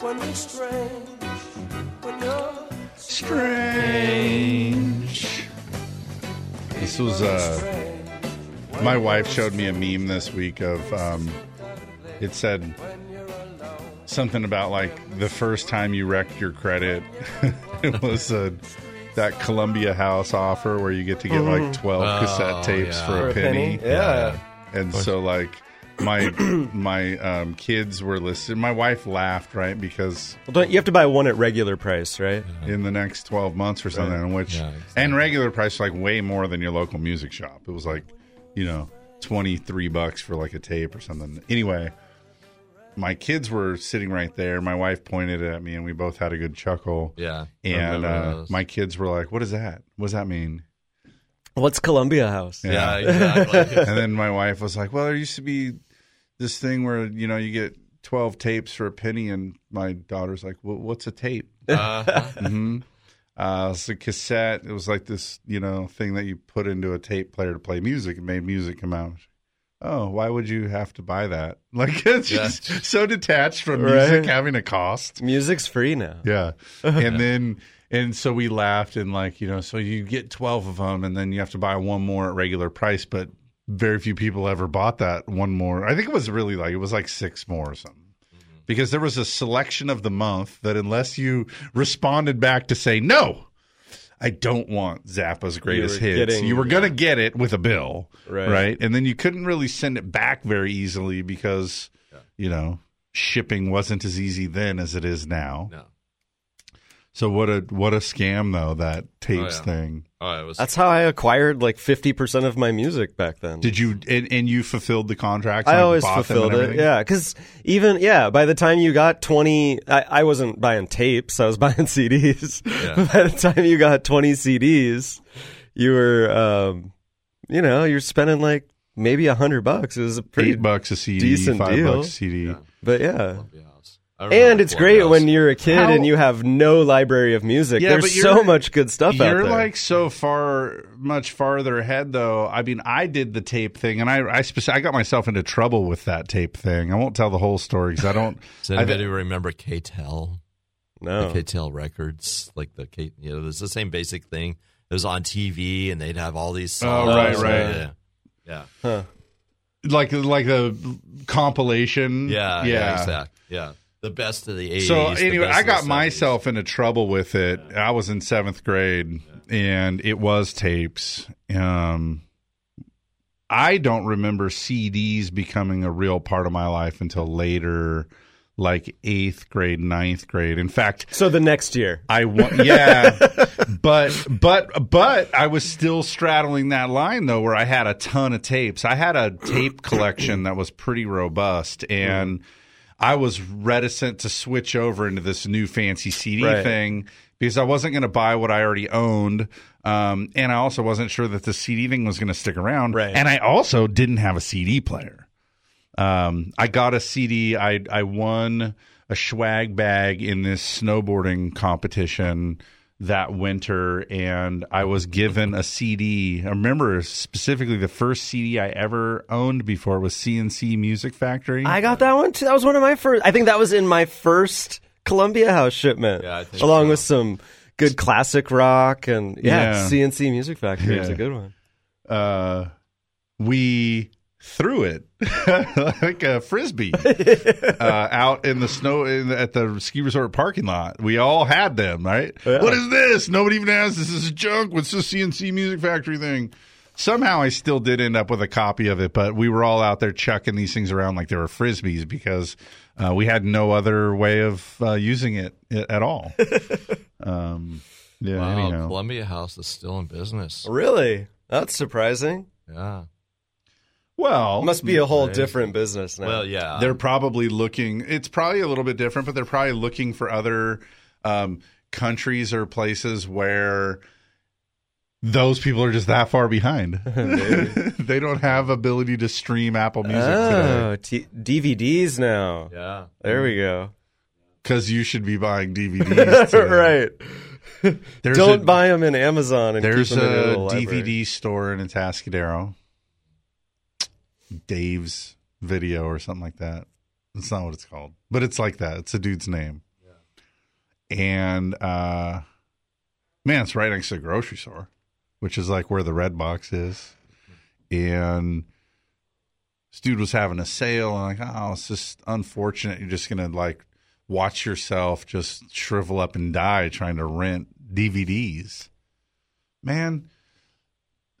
when you're strange, when you're Strange. This was uh my wife showed me a meme this week of um it said something about like the first time you wrecked your credit. it was a that Columbia House offer where you get to get like Mhm. 12 Oh, cassette tapes yeah. for a For a penny. penny? Yeah. And so like my my um, kids were listening. My wife laughed right because Well, don't you have to buy one at regular price, right? in the next 12 months or something, in which Yeah, and regular price like way more than your local music shop. It was like, you know, 23 bucks for like a tape or something. Anyway, my kids were sitting right there. My wife pointed at me and we both had a good chuckle. Yeah, And uh, my kids were like, "What is that? What does that mean?" What's Columbia House? Yeah, exactly. and then my wife was like, "Well, there used to be this thing where you know you get 12 tapes for a penny," and my daughter's like, well, "What's a tape?" Uh-huh. hmm Uh, it's a cassette. It was like this, you know, thing that you put into a tape player to play music. It made music come out. Oh, why would you have to buy that? Like it's Yeah. just so detached from music Right. having a cost. Music's free now. Yeah. And then and so we laughed and like, you know, so you get 12 of them and then you have to buy one more at regular price, but very few people ever bought that one more. I think it was really like it was like six more or something. Mm-hmm. Because there was a selection of the month that unless you responded back to say no, I don't want Zappa's greatest were hits. getting- you were going to get it with a bill, Right. And then you couldn't really send it back very easily because you know shipping wasn't as easy then as it is now. No. So what a what a scam though that tapes yeah. thing. Oh, it was. That's how I acquired like 50% of my music back then. Did you and, and you fulfilled the contract? I like, always bought them and fulfilled it. Yeah, because even yeah, by the time you got twenty, I, I wasn't buying tapes. I was buying CDs. Yeah. by the time you got twenty CDs, you were, um, you know, you're spending like maybe a hundred bucks. It was a pretty Eight bucks a CD, decent five deal. bucks a CD. But yeah. And it's great House. when you're a kid How- and you have no library of music. Yeah, but There's so much good stuff out there. You're like so far, much farther ahead, though. I mean, I did the tape thing, and I, I, spec- I got myself into trouble with that tape thing. I won't tell the whole story because I don't. Does I, anybody remember K-tel? no. The K-tel records, like the K, you know, it's the same basic thing. It was on TV, and they'd have all these Songs. Oh, songs. right, right. Yeah, yeah, Huh. like like a compilation. yeah, yeah, exactly. Yeah, the best of the '80s. So anyway, I got myself into trouble with it. I was in seventh grade, and it was tapes. Um, I don't remember CDs becoming a real part of my life until later, like eighth grade, ninth grade. In fact, So the next year. I want, yeah, but but but I was still straddling that line though, where I had a ton of tapes. I had a tape collection that was pretty robust, and I was reticent to switch over into this new fancy CD Right. thing because I wasn't going to buy what I already owned, um, and I also wasn't sure that the CD thing was going to stick around, Right. and I also didn't have a CD player. Um, I got a CD. I I won a swag bag in this snowboarding competition that winter, and I was given a CD. I remember specifically the first CD I ever owned before was C+C Music Factory. I got that one too. That was one of my first. I think that was in my first Columbia House shipment, Yeah, I think along so. with some good classic rock and yeah, Yeah. C+C Music Factory is a good one. uh, we threw it like a frisbee uh, out in the snow in at the ski resort parking lot. We all had them, right? Yeah. What is this? Nobody even asked. This is junk. What's this C+C Music Factory thing? Somehow I still did end up with a copy of it, but we were all out there chucking these things around like they were frisbees because uh, we had no other way of uh, using it at all. um, yeah. Wow, anyhow. Columbia House is still in business. Really, that's surprising. Yeah, Well, Must be a whole different business now. Well, yeah. they're probably looking. It's probably a little bit different, but they're probably looking for other um, countries or places where those people are just that far behind. they don't have ability to stream Apple Music Oh, today t- DVDs now. Yeah. There we go. because you should be buying DVDs. today. right. There's Don't a- buy them in Amazon. And There's keep them in your a little library. DVD store in Atascadero. Dave's Video or something like that. That's not what it's called, but it's like that. It's a dude's name. And uh, man, it's right next to the grocery store, which is like where the red box is. And this dude was having a sale, and like, oh, it's just unfortunate. You're just gonna like watch yourself just shrivel up and die trying to rent DVDs. Man,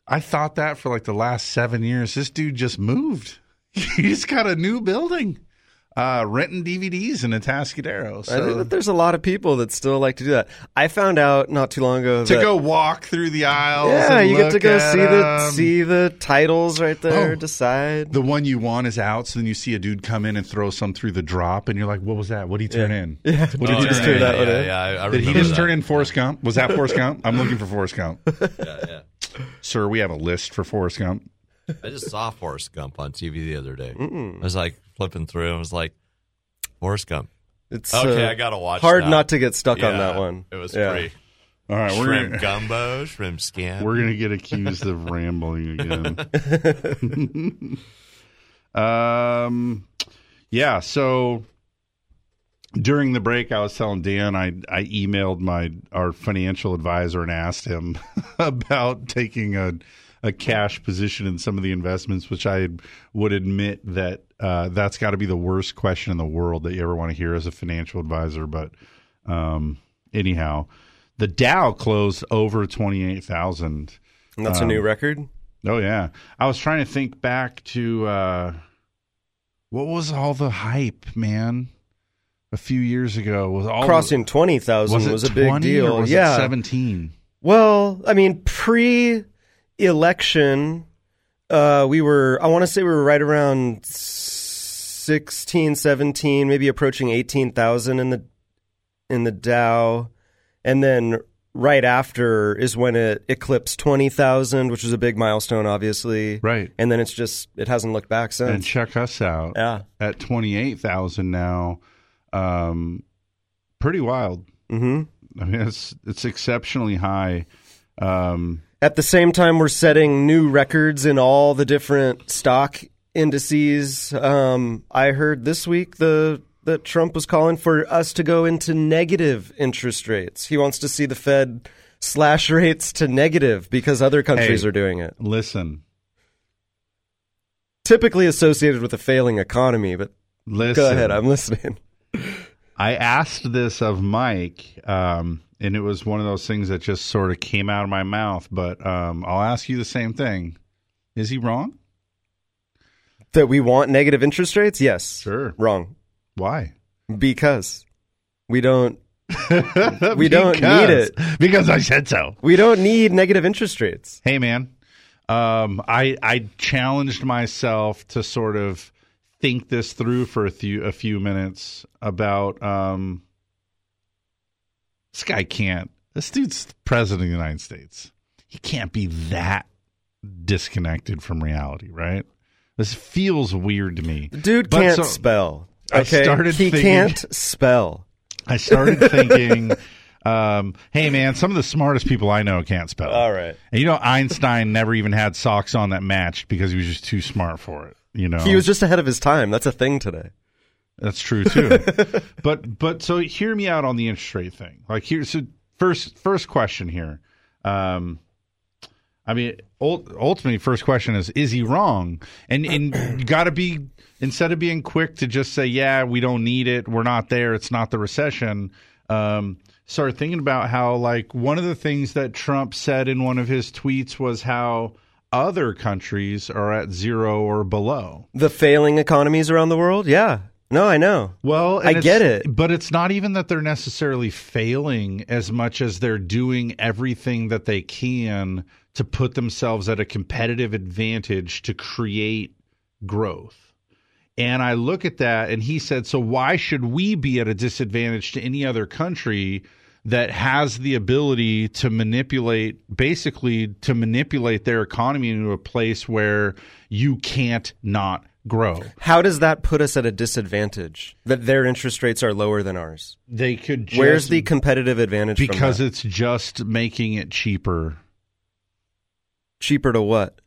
I thought that for like the last seven years. This dude just moved. he just got a new building, uh, renting DVDs in Atascadero. I think So that there's a lot of people that still like to do that. I found out not too long ago to that, go walk through the aisles. Yeah, and you get to go at see the 'em. see the titles right there. Oh. decide. The one you want is out, so then you see a dude come in and throw some through the drop, and you're like, "What was that? What did he turn Yeah. in? Yeah. What did Oh, he yeah, just yeah, turn yeah, in? yeah, yeah, I- I Did he just that. turn in Forrest Gump? Was that Forrest Gump? I'm looking for Forrest Gump. Yeah, yeah. Sir, we have a list for Forrest Gump. I just saw Forrest Gump on TV the other day. I was like flipping through and I was like, Forrest Gump. It's okay. uh, I gotta watch. hard now. not to get stuck on that one. It was Yeah. free. All right, we're shrimp gonna, gumbo, shrimp scam. we're gonna get accused of rambling again. um, yeah. So during the break, I was telling Dan I I emailed my our financial advisor and asked him about taking a a cash position in some of the investments, which I would admit that uh, that's got to be the worst question in the world that you ever want to hear as a financial advisor. But um, anyhow, the Dow closed over twenty eight thousand. And that's a new record. Oh yeah, I was trying to think back to uh, what was all the hype, man. A few years ago was all Crossing twenty thousand was, was, a big deal. Yeah, it seventeen. Well, I mean, pre-election, uh, we were. I want to say we were right around 16, 17, maybe approaching eighteen thousand in the in the Dow, and then right after is when it eclipsed twenty thousand, which was a big milestone, obviously. Right. And then it's just it hasn't looked back since. And check us out. Yeah. At twenty eight thousand now, um, pretty wild. Mm-hmm. I mean, it's it's exceptionally high. Um, At the same time, we're setting new records in all the different stock indices. Um, I heard this week the that Trump was calling for us to go into negative interest rates. He wants to see the Fed slash rates to negative because other countries Hey. are doing it. listen, Typically associated with a failing economy, but listen. go ahead, I'm listening. I asked this of Mike, um, and it was one of those things that just sort of came out of my mouth. But um, I'll ask you the same thing: Is he wrong? That we want negative interest rates? Yes. Sure. Wrong. Why? Because we don't we don't need it. because I said so. We don't need negative interest rates. Hey, man, um, I I challenged myself to sort of think this through for a few a few minutes about um, this guy can't. This dude's president of the United States. He can't be that disconnected from reality, right? This feels weird to me. Dude But can't so- spell. I started he thinking- can't spell. I started thinking, um, hey man, some of the smartest people I know can't spell. All right. And you know, Einstein never even had socks on that matched because he was just too smart for it. You know, He was just ahead of his time. That's a thing today. that's true too. but but so hear me out on the interest rate thing. Like here's so first first question here. Um, I mean, ul- ultimately, first question is: Is he wrong? And and got to be instead of being quick to just say, "Yeah, we don't need it. We're not there. It's not the recession." Um, start thinking about how, like, one of the things that Trump said in one of his tweets was how other countries are at zero or below. The failing economies around the world? Yeah. No, I know. Well, I get it. but it's not even that they're necessarily failing as much as they're doing everything that they can to put themselves at a competitive advantage to create growth. And I look at that, and he said, So why should we be at a disadvantage to any other country that has the ability to manipulate, basically, to manipulate their economy into a place where you can't not grow? How does that put us at a disadvantage that their interest rates are lower than ours? They could just, Where's the competitive advantage? from because it's just making it cheaper. cheaper to what?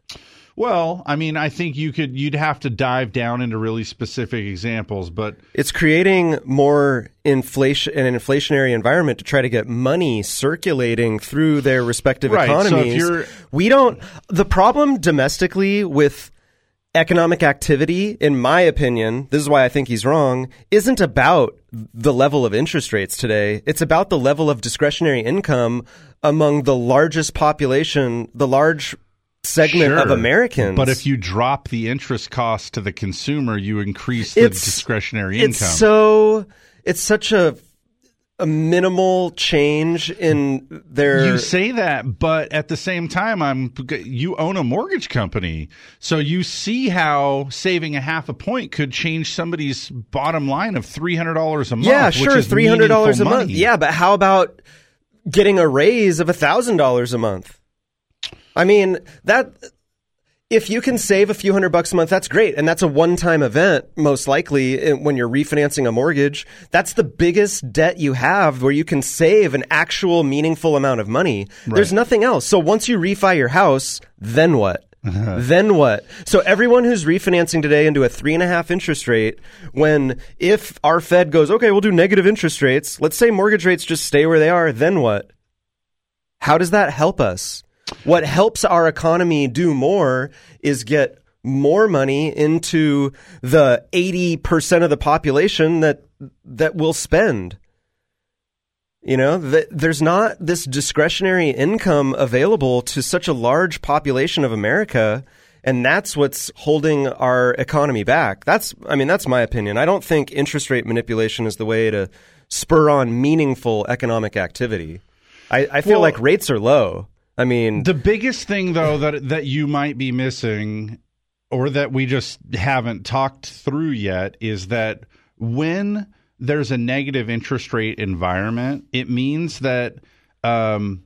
Well, I mean, I think you could you'd have to dive down into really specific examples, but It's creating more inflation an inflationary environment to try to get money circulating through their respective Right, so if economies. you're- we don't the problem domestically with economic activity in my opinion, this is why I think he's wrong, isn't about the level of interest rates today. It's about the level of discretionary income among the largest population, the large segment of Sure. Americans. But if you drop the interest cost to the consumer, you increase the It's- discretionary it's income. so it's such a a minimal change in their you say that, but at the same time, I'm you own a mortgage company, so you see how saving a half a point could change somebody's bottom line of three hundred dollars a month. yeah sure three hundred dollars a meaningful month yeah but how about getting a raise of thousand dollars a month i mean that if you can save a few hundred bucks a month that's great. And that's a one-time event most likely when you're refinancing a mortgage. That's the biggest debt you have where you can save an actual meaningful amount of money. There's nothing else. So once you refi your house then what? Uh-huh. Then what? So everyone who's refinancing today into a three and a half interest rate, when if our Fed goes, okay, we'll do negative interest rates, let's say mortgage rates just stay where they are, then what? How does that help us? What helps our economy do more is get more money into the 80% of the population that that will spend. You know, th- there's not this discretionary income available to such a large population of America, and that's what's holding our economy back. That's, I mean, that's my opinion. I don't think interest rate manipulation is the way to spur on meaningful economic activity. I, I feel Well- like rates are low. I mean, The biggest thing though that that you might be missing or that we just haven't talked through yet is that when there's a negative interest rate environment, it means that um,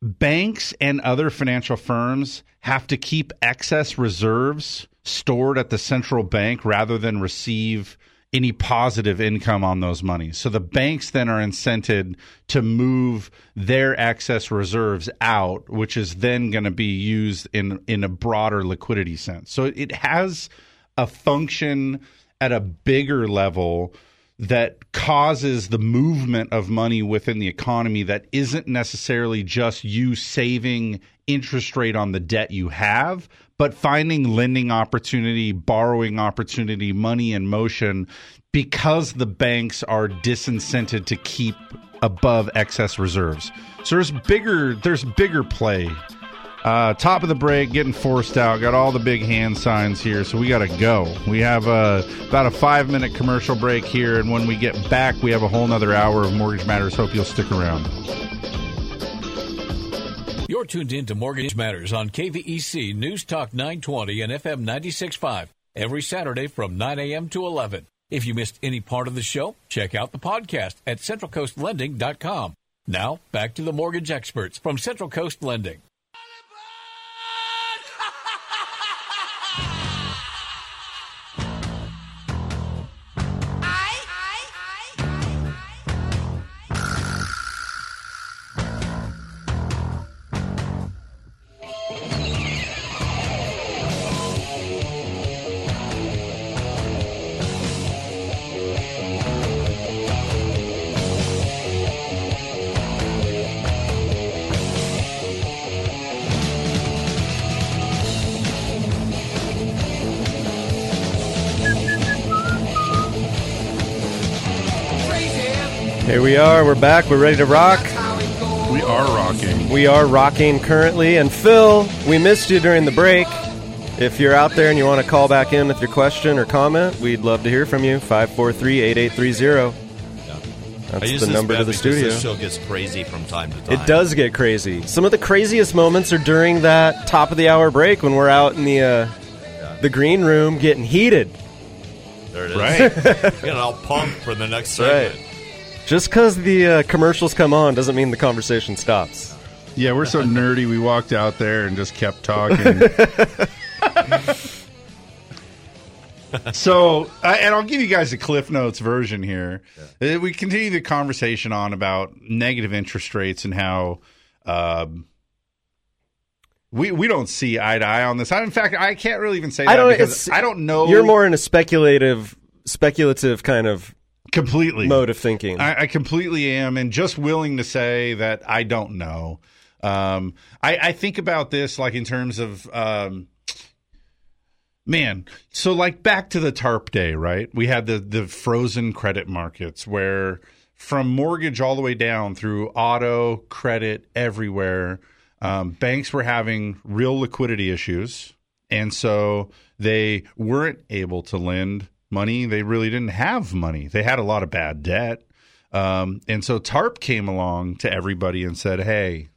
banks and other financial firms have to keep excess reserves stored at the central bank rather than receive any positive income on those monies. So the banks then are incented to move their excess reserves out, which is then going to be used in in a broader liquidity sense. So it has a function at a bigger level that causes the movement of money within the economy that isn't necessarily just you saving interest rate on the debt you have, but finding lending opportunity, borrowing opportunity, money in motion because the banks are disincented to keep above excess reserves. So there's bigger there's bigger play. Uh, top of the break, getting forced out. Got all the big hand signs here, so we got to go. We have uh, about a five minute commercial break here, and when we get back, we have a whole nother hour of Mortgage Matters. Hope you'll stick around. You're tuned in to Mortgage Matters on KVEC News Talk 920 and FM 965 every Saturday from 9 a.m. to 11. If you missed any part of the show, check out the podcast at centralcoastlending.com. Now, back to the mortgage experts from Central Coast Lending. Here we are. We're back. We're ready to rock. We are rocking. We are rocking currently. And Phil, we missed you during the break. If you're out there and you want to call back in with your question or comment, we'd love to hear from you. 543 8830. I That's the number to the studio. This show gets crazy from time to time. It does get crazy. Some of the craziest moments are during that top of the hour break when we're out in the uh, the green room getting heated. There it is. Right. Getting all pumped for the next Right. Just because the uh, commercials come on doesn't mean the conversation stops. Yeah, we're so nerdy. We walked out there and just kept talking. so, I and I'll give you guys a Cliff Notes version here. Uh, We continue the conversation on about negative interest rates and how um, we we don't see eye to eye on this. I, in fact, I can't really even say that I don't. because I don't know. You're more in a speculative, speculative kind of completely mode of thinking. I, I completely am, and just willing to say that I don't know. Um, I, I think about this like in terms of, um, man. So like back to the TARP day, right? We had the the frozen credit markets where from mortgage all the way down through auto credit everywhere, um, banks were having real liquidity issues, and so they weren't able to lend money. They really didn't have money. They had a lot of bad debt. Um, and so TARP came along to everybody and said, hey,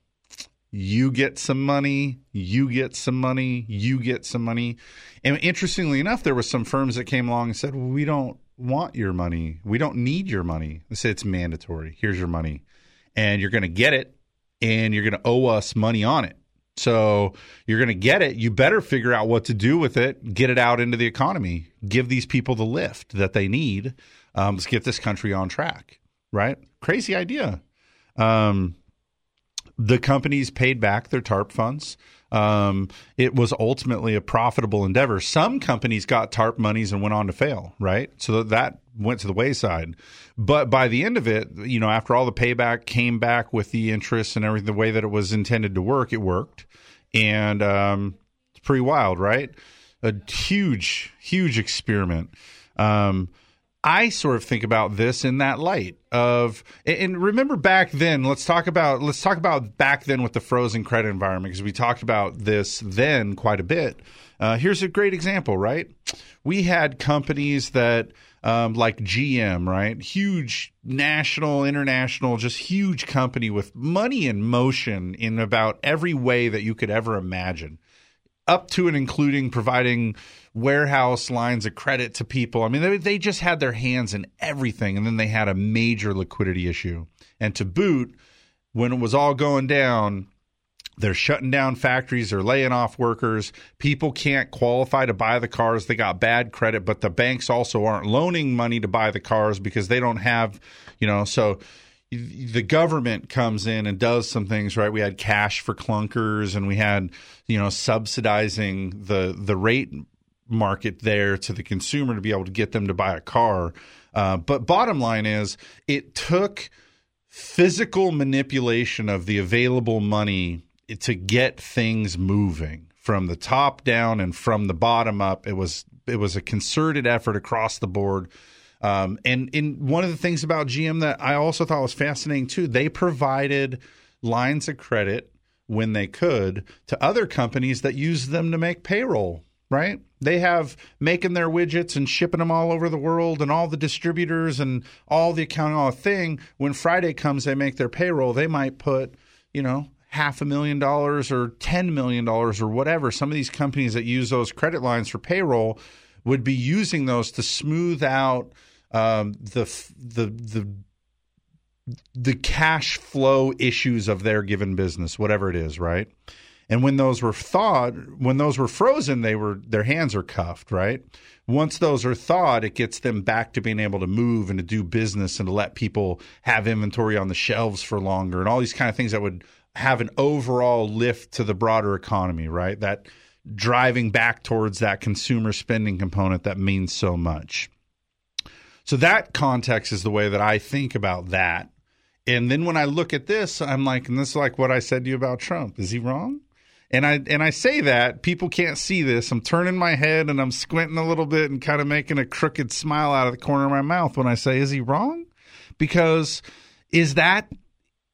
you get some money, you get some money, you get some money. And interestingly enough, there were some firms that came along and said, well, we don't want your money. We don't need your money. They said it's mandatory. Here's your money. And you're going to get it and you're going to owe us money on it. So you're going to get it. You better figure out what to do with it, get it out into the economy, give these people the lift that they need. Um, let's get this country on track, right? Crazy idea. Um, the companies paid back their TARP funds. Um, it was ultimately a profitable endeavor. Some companies got TARP monies and went on to fail, right? So that went to the wayside. But by the end of it, you know, after all the payback came back with the interest and everything, the way that it was intended to work, it worked. And um, it's pretty wild, right? A huge, huge experiment. Um, I sort of think about this in that light of and remember back then let's talk about let's talk about back then with the frozen credit environment because we talked about this then quite a bit. Uh, here's a great example, right? We had companies that um, like GM, right? Huge national, international, just huge company with money in motion in about every way that you could ever imagine up to and including providing warehouse lines of credit to people. I mean, they, they just had their hands in everything. And then they had a major liquidity issue. And to boot, when it was all going down, they're shutting down factories, they're laying off workers. People can't qualify to buy the cars. They got bad credit, but the banks also aren't loaning money to buy the cars because they don't have, you know, so the government comes in and does some things right we had cash for clunkers and we had you know subsidizing the the rate market there to the consumer to be able to get them to buy a car uh, but bottom line is it took physical manipulation of the available money to get things moving from the top down and from the bottom up it was it was a concerted effort across the board um, and in one of the things about GM that I also thought was fascinating too, they provided lines of credit when they could to other companies that use them to make payroll. Right? They have making their widgets and shipping them all over the world, and all the distributors and all the accounting, all the thing. When Friday comes, they make their payroll. They might put, you know, half a million dollars or ten million dollars or whatever. Some of these companies that use those credit lines for payroll would be using those to smooth out um, the the the the cash flow issues of their given business, whatever it is, right? And when those were thawed, when those were frozen, they were their hands are cuffed, right? Once those are thawed, it gets them back to being able to move and to do business and to let people have inventory on the shelves for longer and all these kind of things that would have an overall lift to the broader economy, right? That driving back towards that consumer spending component that means so much. So that context is the way that I think about that. And then when I look at this, I'm like, and this is like what I said to you about Trump. Is he wrong? And I and I say that people can't see this. I'm turning my head and I'm squinting a little bit and kind of making a crooked smile out of the corner of my mouth when I say, is he wrong? Because is that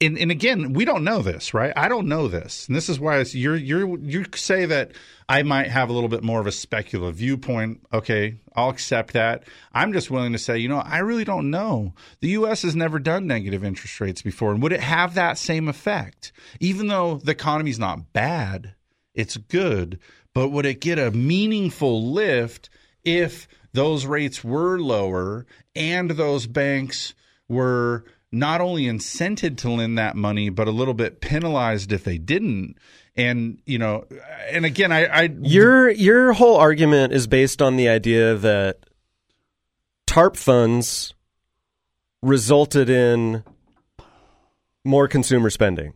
and, and again, we don't know this, right? I don't know this, and this is why you're you're you say that I might have a little bit more of a speculative viewpoint. Okay, I'll accept that. I'm just willing to say, you know, I really don't know. The U.S. has never done negative interest rates before, and would it have that same effect? Even though the economy's not bad, it's good. but would it get a meaningful lift if those rates were lower and those banks were not only incented to lend that money, but a little bit penalized if they didn't? And you know, and again, I, I Your your whole argument is based on the idea that TARP funds resulted in more consumer spending.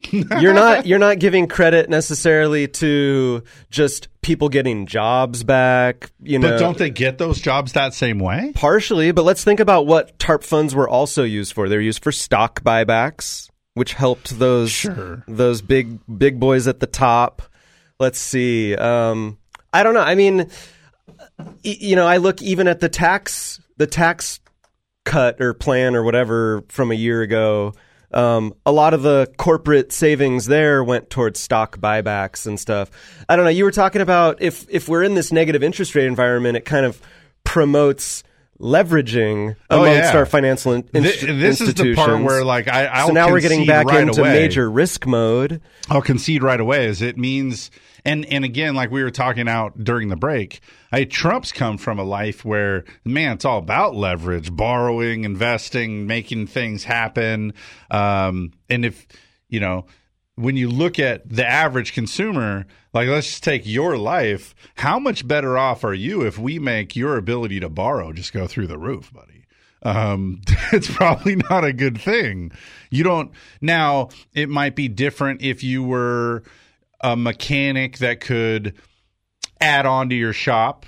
you're not you're not giving credit necessarily to just people getting jobs back, you know. but don't they get those jobs that same way? Partially, but let's think about what TARP funds were also used for. They're used for stock buybacks, which helped those Sure. those big big boys at the top. Let's see. Um, I don't know. I mean, you know, I look even at the tax the tax cut or plan or whatever from a year ago. Um, a lot of the corporate savings there went towards stock buybacks and stuff. I don't know. You were talking about if if we're in this negative interest rate environment, it kind of promotes leveraging Oh, amongst yeah. our financial in- Thi- inst- this is the part where, like, I- I'll so now we're getting back right into away. major risk mode. I'll concede right away is it means and and again like we were talking out during the break I Trump's come from a life where man it's all about leverage borrowing investing making things happen um, and if you know when you look at the average consumer like let's just take your life how much better off are you if we make your ability to borrow just go through the roof buddy um, it's probably not a good thing. You don't now. It might be different if you were a mechanic that could add on to your shop,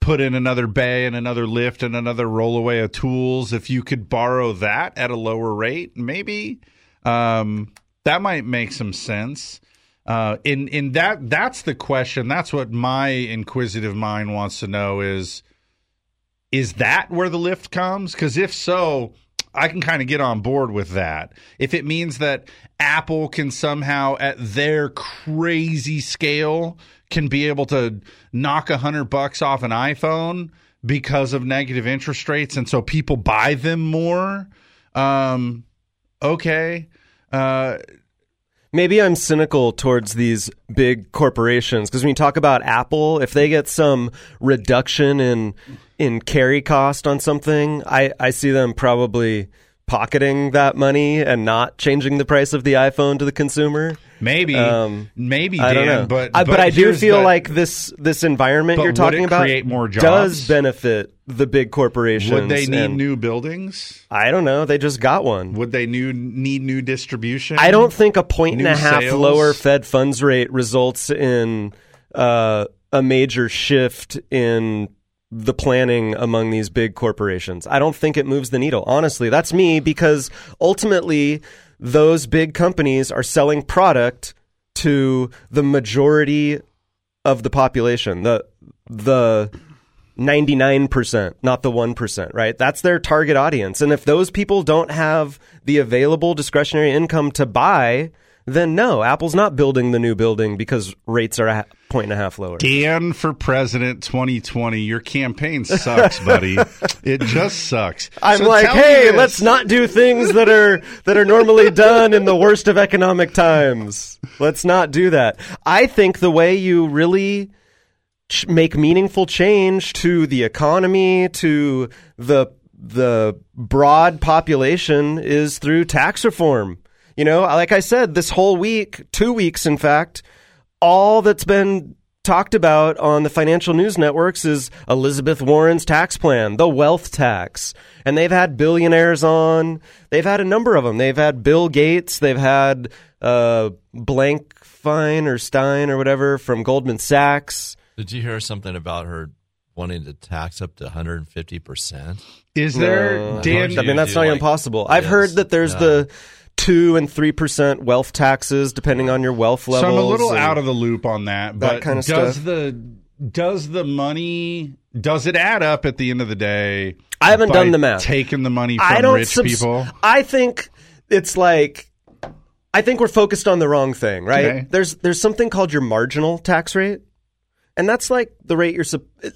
put in another bay and another lift and another rollaway of tools. If you could borrow that at a lower rate, maybe um, that might make some sense. Uh, in in that that's the question. That's what my inquisitive mind wants to know is is that where the lift comes? Because if so, I can kind of get on board with that. If it means that Apple can somehow, at their crazy scale, can be able to knock a hundred bucks off an iPhone because of negative interest rates, and so people buy them more. Um, okay. Uh, Maybe I'm cynical towards these big corporations because when you talk about Apple, if they get some reduction in in carry cost on something, I, I see them probably pocketing that money and not changing the price of the iPhone to the consumer. Maybe, Um, maybe, I don't Dan, know. but I, but but I do feel the- like this this environment you're talking about does benefit the big corporations. Would they need new buildings? I don't know. They just got one. Would they new, need new distribution? I don't think a point and a half sales? lower Fed funds rate results in uh, a major shift in the planning among these big corporations. I don't think it moves the needle. Honestly, that's me because ultimately those big companies are selling product to the majority of the population. The the 99%, not the 1%, right? That's their target audience. And if those people don't have the available discretionary income to buy, then no, Apple's not building the new building because rates are a point and a half lower. Dan for president 2020. Your campaign sucks, buddy. it just sucks. I'm So like, hey, let's not do things that are that are normally done in the worst of economic times. Let's not do that. I think the way you really ch- make meaningful change to the economy, to the the broad population is through tax reform. You know, like I said, this whole week, two weeks in fact, all that's been talked about on the financial news networks is Elizabeth Warren's tax plan, the wealth tax. And they've had billionaires on. They've had a number of them. They've had Bill Gates. They've had uh, Blank Fine or Stein or whatever from Goldman Sachs. Did you hear something about her wanting to tax up to 150 percent? Is there No. Dan? I mean, that's not impossible. I've Yes. heard that there's Yeah. the two and three percent wealth taxes depending on your wealth So. I'm a little out of the loop on that. that But kind of does stuff. the does the money does it add up at the end of the day? I haven't done the math. Taking the money from I don't rich subs- people. I think it's like I think we're focused on the wrong thing, right? Okay. There's there's something called your marginal tax rate. And that's like the rate you're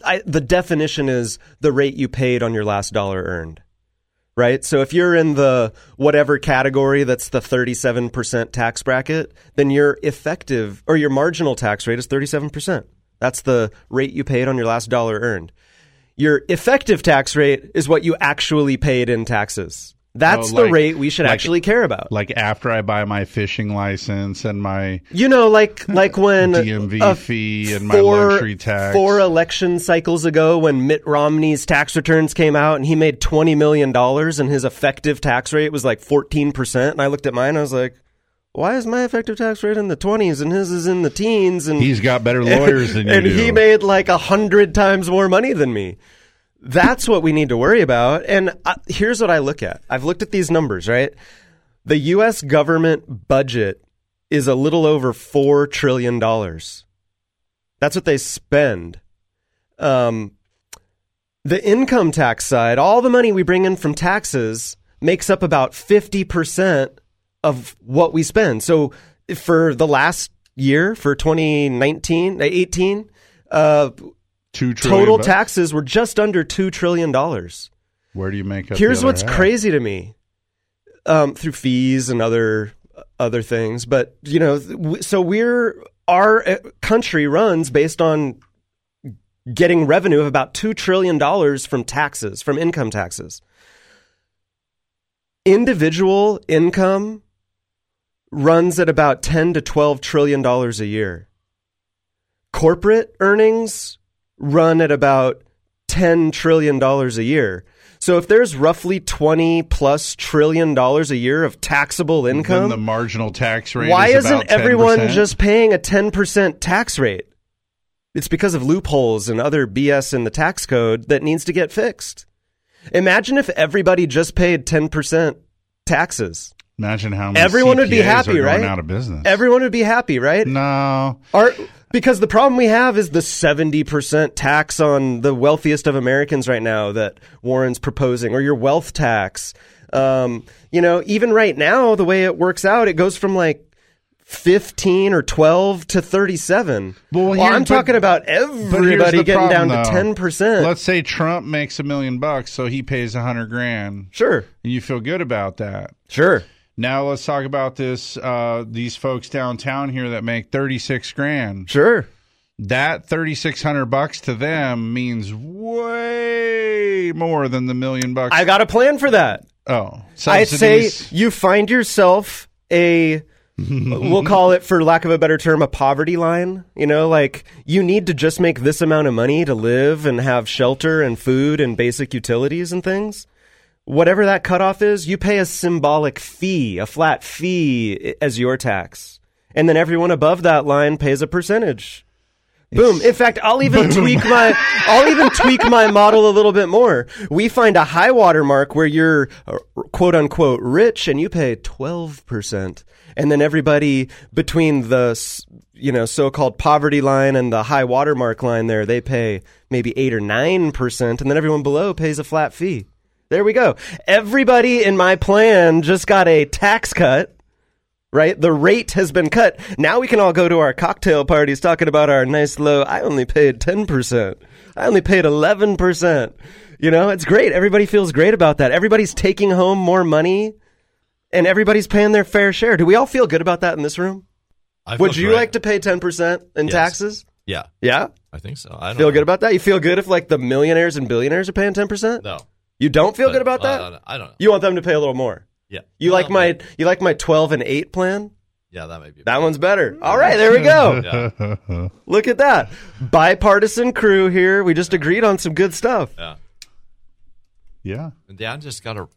I, the definition is the rate you paid on your last dollar earned. Right? So if you're in the whatever category that's the 37% tax bracket, then your effective or your marginal tax rate is 37%. That's the rate you paid on your last dollar earned. Your effective tax rate is what you actually paid in taxes. That's Oh, the rate we should like- actually care about. Like after I buy my fishing license and my You know, like like when DMV fee and my four- luxury tax. Four election cycles ago, when Mitt Romney's tax returns came out and he made twenty million dollars and his effective tax rate was like fourteen percent, and I looked at mine, and I was like, "Why is my effective tax rate in the twenties and his is in the teens?" And He's got better lawyers than you and do. he made like a hundred times more money than me. That's what we need to worry about. And uh, here's what I look at. I've looked at these numbers, right? The U.S. government budget is a little over four trillion dollars. That's what they spend. Um, the income tax side, all the money we bring in from taxes makes up about 50% of what we spend. So for the last year, for 2019, uh, 18, uh, Two trillion total bucks? taxes were just under $2 trillion. Where do you make up? Here's what's half? crazy to me, um, through fees and other other things. But you know, so we're our uh, country runs based on getting revenue of about two trillion dollars from taxes, from income taxes. Individual income runs at about ten to twelve trillion dollars a year. Corporate earnings run at about $10 trillion a year. So if there's roughly 20 plus trillion dollars a year of taxable Then income, the marginal tax rate. why is isn't about everyone 10%? just paying a 10% tax rate? It's because of loopholes and other BS in the tax code that needs to get fixed. Imagine if everybody just paid 10% taxes. Imagine how Everyone would be happy, right? Out of business. Everyone would be happy, right? No. Our, because the problem we have is the 70% tax on the wealthiest of Americans right now that Warren's proposing, or your wealth tax. Um, you know, even right now, the way it works out, it goes from like 15 or 12 to 37. Well, here- I'm but- talking about everybody getting problem, down to though. 10%. Let's say Trump makes a million bucks, so he pays a hundred grand. Sure. And you feel good about that. Sure. Now let's talk about this. Uh, these folks downtown here that make thirty six grand. Sure. That thirty six hundred bucks to them means way more than the million bucks. I got a plan for that. Oh, I'd say you find yourself a we'll call it for lack of a better term a poverty line you know like you need to just make this amount of money to live and have shelter and food and basic utilities and things whatever that cutoff is you pay a symbolic fee a flat fee as your tax and then everyone above that line pays a percentage Boom. In fact, I'll even tweak my I'll even tweak my model a little bit more. We find a high water mark where you're uh, quote unquote rich and you pay 12%. And then everybody between the you know so-called poverty line and the high water mark line there, they pay maybe 8 or 9% and then everyone below pays a flat fee. There we go. Everybody in my plan just got a tax cut right? The rate has been cut. Now we can all go to our cocktail parties talking about our nice low. I only paid 10%. I only paid 11%. You know, it's great. Everybody feels great about that. Everybody's taking home more money and everybody's paying their fair share. Do we all feel good about that in this room? I feel Would you great. like to pay 10% in Yes. taxes? Yeah. Yeah? I think so. I don't Feel know. good about that? You feel good if like the millionaires and billionaires are paying 10%? No. You don't feel But, good about uh, that? I don't- I don't know. You want them to pay a little more? Yeah. You Well, like my you like my 12 and 8 plan? Yeah, that might be. That one's better. All right, there we go. Look at that. Bipartisan crew here. We just agreed on some good stuff. Yeah. Yeah. And Dan just got a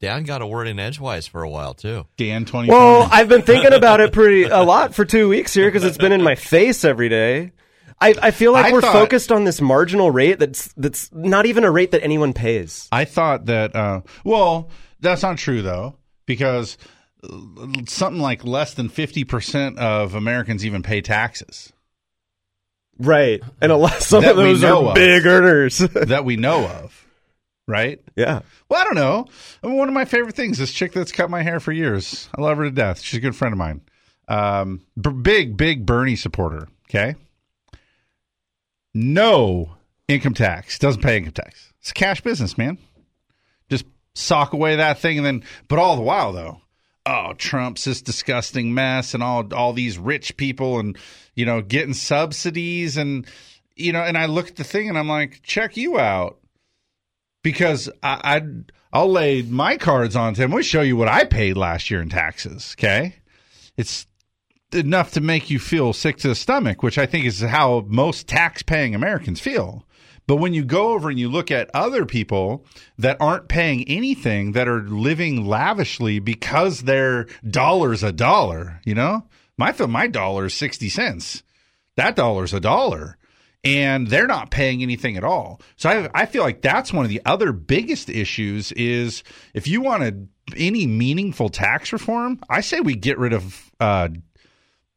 Dan got a word in edgewise for a while too. Dan twenty. Well, I've been thinking about it pretty a lot for two weeks here because it's been in my face every day. I, I feel like I we're thought- focused on this marginal rate that's that's not even a rate that anyone pays. I thought that. Uh, well, that's not true though, because uh, something like less than fifty percent of Americans even pay taxes. Right, and a lot some That of those are of. big earners. that we know of, right? Yeah. Well, I don't know. I mean, one of my favorite things, this chick that's cut my hair for years. I love her to death. She's a good friend of mine. Um, b- big, big Bernie supporter. Okay. No income tax. Doesn't pay income tax. It's a cash business, man. Just sock away that thing, and then, but all the while though, oh, Trump's this disgusting mess, and all all these rich people, and you know, getting subsidies, and you know, and I look at the thing, and I'm like, check you out, because I, I I'll lay my cards on to him. We'll show you what I paid last year in taxes. Okay, it's enough to make you feel sick to the stomach, which I think is how most tax paying Americans feel. But when you go over and you look at other people that aren't paying anything, that are living lavishly because their dollar's a dollar, you know, my my dollar is sixty cents. That dollar's a dollar, and they're not paying anything at all. So I I feel like that's one of the other biggest issues is if you wanted any meaningful tax reform, I say we get rid of uh,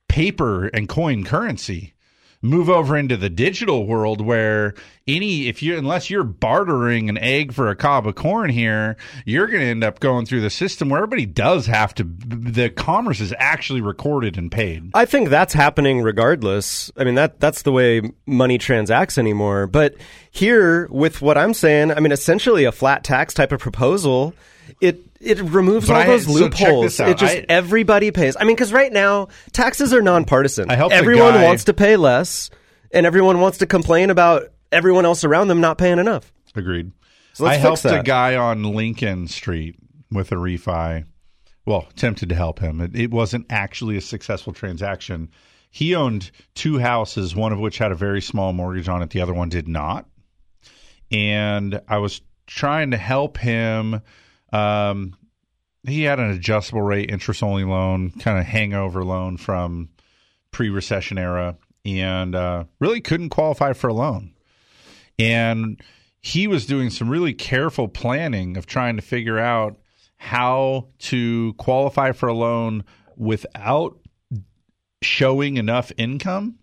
paper and coin currency move over into the digital world where any if you unless you're bartering an egg for a cob of corn here you're going to end up going through the system where everybody does have to the commerce is actually recorded and paid I think that's happening regardless. I mean that that's the way money transacts anymore. But here with what I'm saying, I mean essentially a flat tax type of proposal, it it removes But all those so loopholes. out. It just I- everybody pays. I mean cuz right now taxes are nonpartisan. I helped a everyone guy- wants to pay less and everyone wants to complain about everyone else around them not paying enough. Agreed. So I helped a guy on Lincoln Street with a refi. Well, attempted to help him. It, it wasn't actually a successful transaction. He owned two houses, one of which had a very small mortgage on it, the other one did not. And I was trying to help him. Um, he had an adjustable rate interest only loan, kind of hangover loan from pre recession era, and uh, really couldn't qualify for a loan. And he was doing some really careful planning of trying to figure out how to qualify for a loan without showing enough income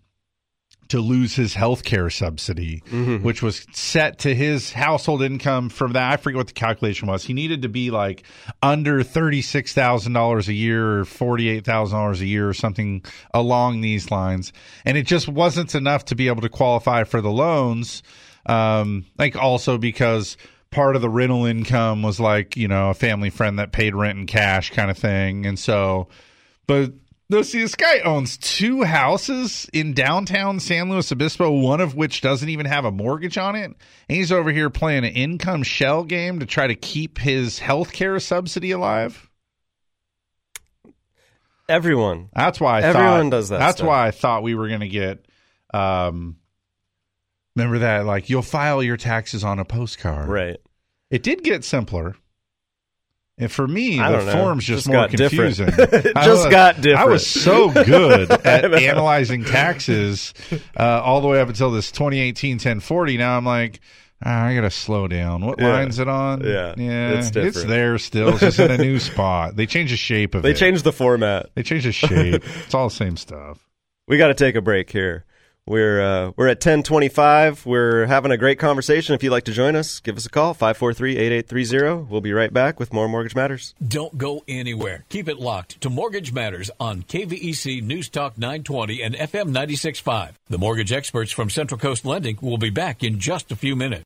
to lose his health care subsidy, which was set to his household income from that. I forget what the calculation was. He needed to be like under $36,000 a year or $48,000 a year or something along these lines. And it just wasn't enough to be able to qualify for the loans. Um, like also because part of the rental income was like, you know, a family friend that paid rent in cash kind of thing. And so, but no, see, this guy owns two houses in downtown San Luis Obispo, one of which doesn't even have a mortgage on it. And he's over here playing an income shell game to try to keep his health care subsidy alive. Everyone. That's why I Everyone thought, does that That's stuff. why I thought we were going to get. Um, remember that? Like you'll file your taxes on a postcard. Right. It did get simpler. And for me, the know. form's just, Just more got confusing. It just was- got different. I was so good at analyzing taxes uh, all the way up until this 2018 1040. Now I'm like, ah, I got to slow down. What Yeah. line's it on? Yeah, yeah, it's different. there still. It's just in a new spot. They changed the shape of it. They it. changed the format. They changed the shape. it's all the same stuff. We got to take a break here. We're uh, we're at 1025. We're having a great conversation. If you'd like to join us, give us a call, 543-8830. We'll be right back with more Mortgage Matters. Don't go anywhere. Keep it locked to Mortgage Matters on KVEC News Talk 920 and FM 96.5. The mortgage experts from Central Coast Lending will be back in just a few minutes.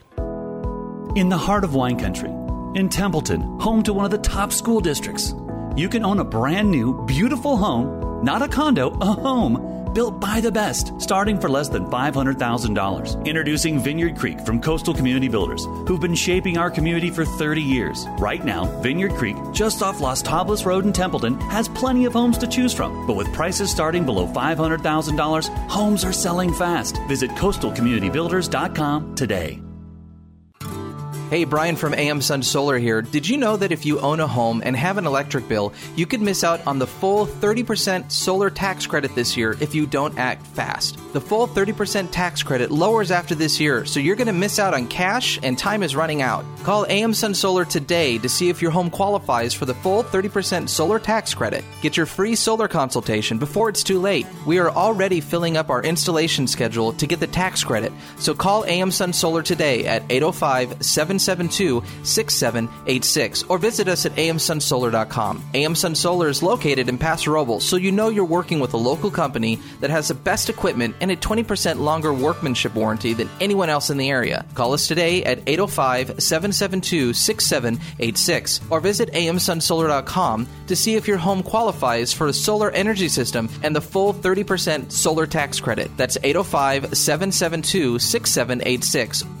In the heart of wine country, in Templeton, home to one of the top school districts, you can own a brand new, beautiful home, not a condo, a home, built by the best, starting for less than $500,000. Introducing Vineyard Creek from Coastal Community Builders, who've been shaping our community for 30 years. Right now, Vineyard Creek, just off Las Tablas Road in Templeton, has plenty of homes to choose from. But with prices starting below $500,000, homes are selling fast. Visit coastalcommunitybuilders.com today. Hey, Brian from AM Sun Solar here. Did you know that if you own a home and have an electric bill, you could miss out on the full 30% solar tax credit this year if you don't act fast? The full 30% tax credit lowers after this year, so you're going to miss out on cash and time is running out. Call AM Sun Solar today to see if your home qualifies for the full 30% solar tax credit. Get your free solar consultation before it's too late. We are already filling up our installation schedule to get the tax credit, so call AM Sun Solar today at 805 772 6786 or visit us at amsunsolar.com. AM Sun Solar is located in Paso Robles, so you know you're working with a local company that has the best equipment and a 20% longer workmanship warranty than anyone else in the area. Call us today at 805 772 6786 or visit amsunsolar.com to see if your home qualifies for a solar energy system and the full 30% solar tax credit. That's 805 772 6786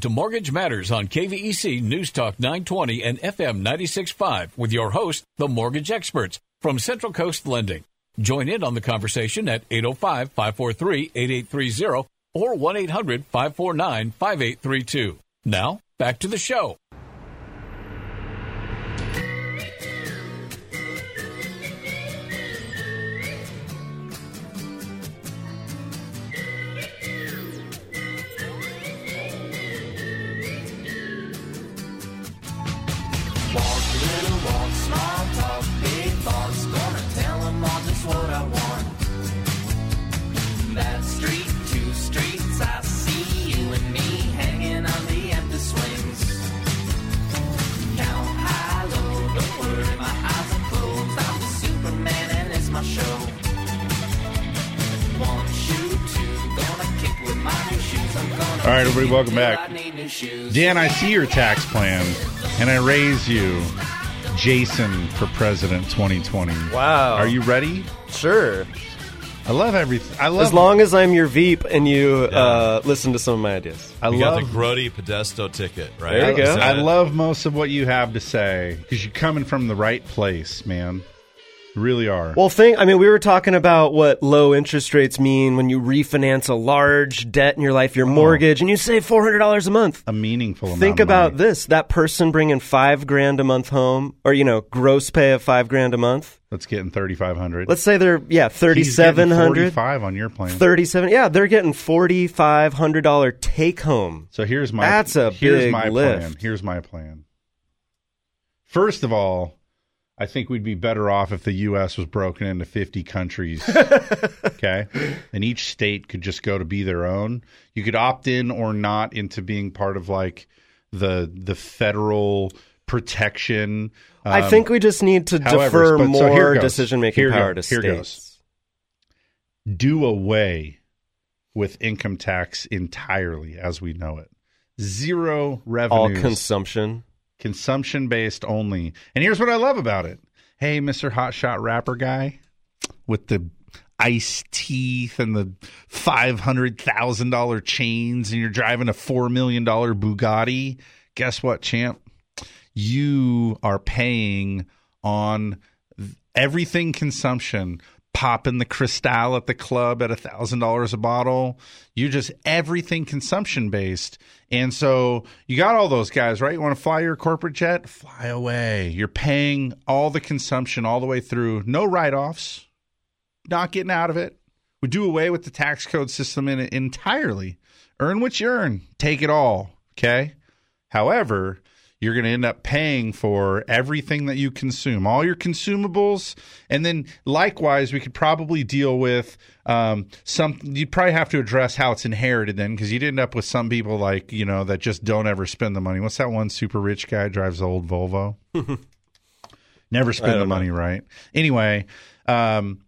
to Mortgage Matters on KVEC News Talk 920 and FM 965 with your host, the mortgage experts from Central Coast Lending. Join in on the conversation at 805 543 8830 or 1 800 549 5832. Now, back to the show. All right, everybody, welcome back. I need new shoes. Dan, I see your tax plan, and I raise you Jason for President 2020. Wow. Are you ready? Sure. I love everything. I love As long as I'm your Veep and you uh, listen to some of my ideas. I you got love the Grody Podesto ticket, right? There you go. I love most of what you have to say because you're coming from the right place, man. Really are. Well, think. I mean, we were talking about what low interest rates mean when you refinance a large debt in your life, your oh. mortgage, and you save four hundred dollars a month. a meaningful amount. Think about this: that person bringing five grand a month home, or you know, gross pay of five grand a month. Let's get in 3,500. Let's say they're yeah thirty seven hundred. 45 on your plan. 37 yeah they're getting $4500 take home So here's my That's a here's big my lift. plan. Here's my plan. First of all, I think we'd be better off if the U.S. was broken into 50 countries. okay, and each state could just go to be their own. You could opt in or not into being part of like the the federal protection. i Um, think we just need to however, defer but- more goes. decision making power go- to here states goes. do away with income tax entirely as we know it. Zero revenue. all consumption consumption based only. And here's what I love about it. Hey, Mr. Hotshot rapper guy with the ice teeth and the $500,000 chains and you're driving a $4 million Bugatti. Guess what, champ? You are paying on everything consumption popping the cristal at the club at a thousand dollars a bottle you're just everything consumption based and so you got all those guys right? You want to fly your corporate jet? Fly away. You're paying all the consumption all the way through. No write-offs. Not getting out of it. We do away with the tax code system in it entirely. Earn what you earn. Take it all okay? However you're going to end up paying for everything that you consume, all your consumables, and then likewise, we could probably deal with um, some. You'd probably have to address how it's inherited then, because you'd end up with some people like you know that just don't ever spend the money. What's that one super rich guy drives the old Volvo? Never spend the don't know. money right. Anyway, um,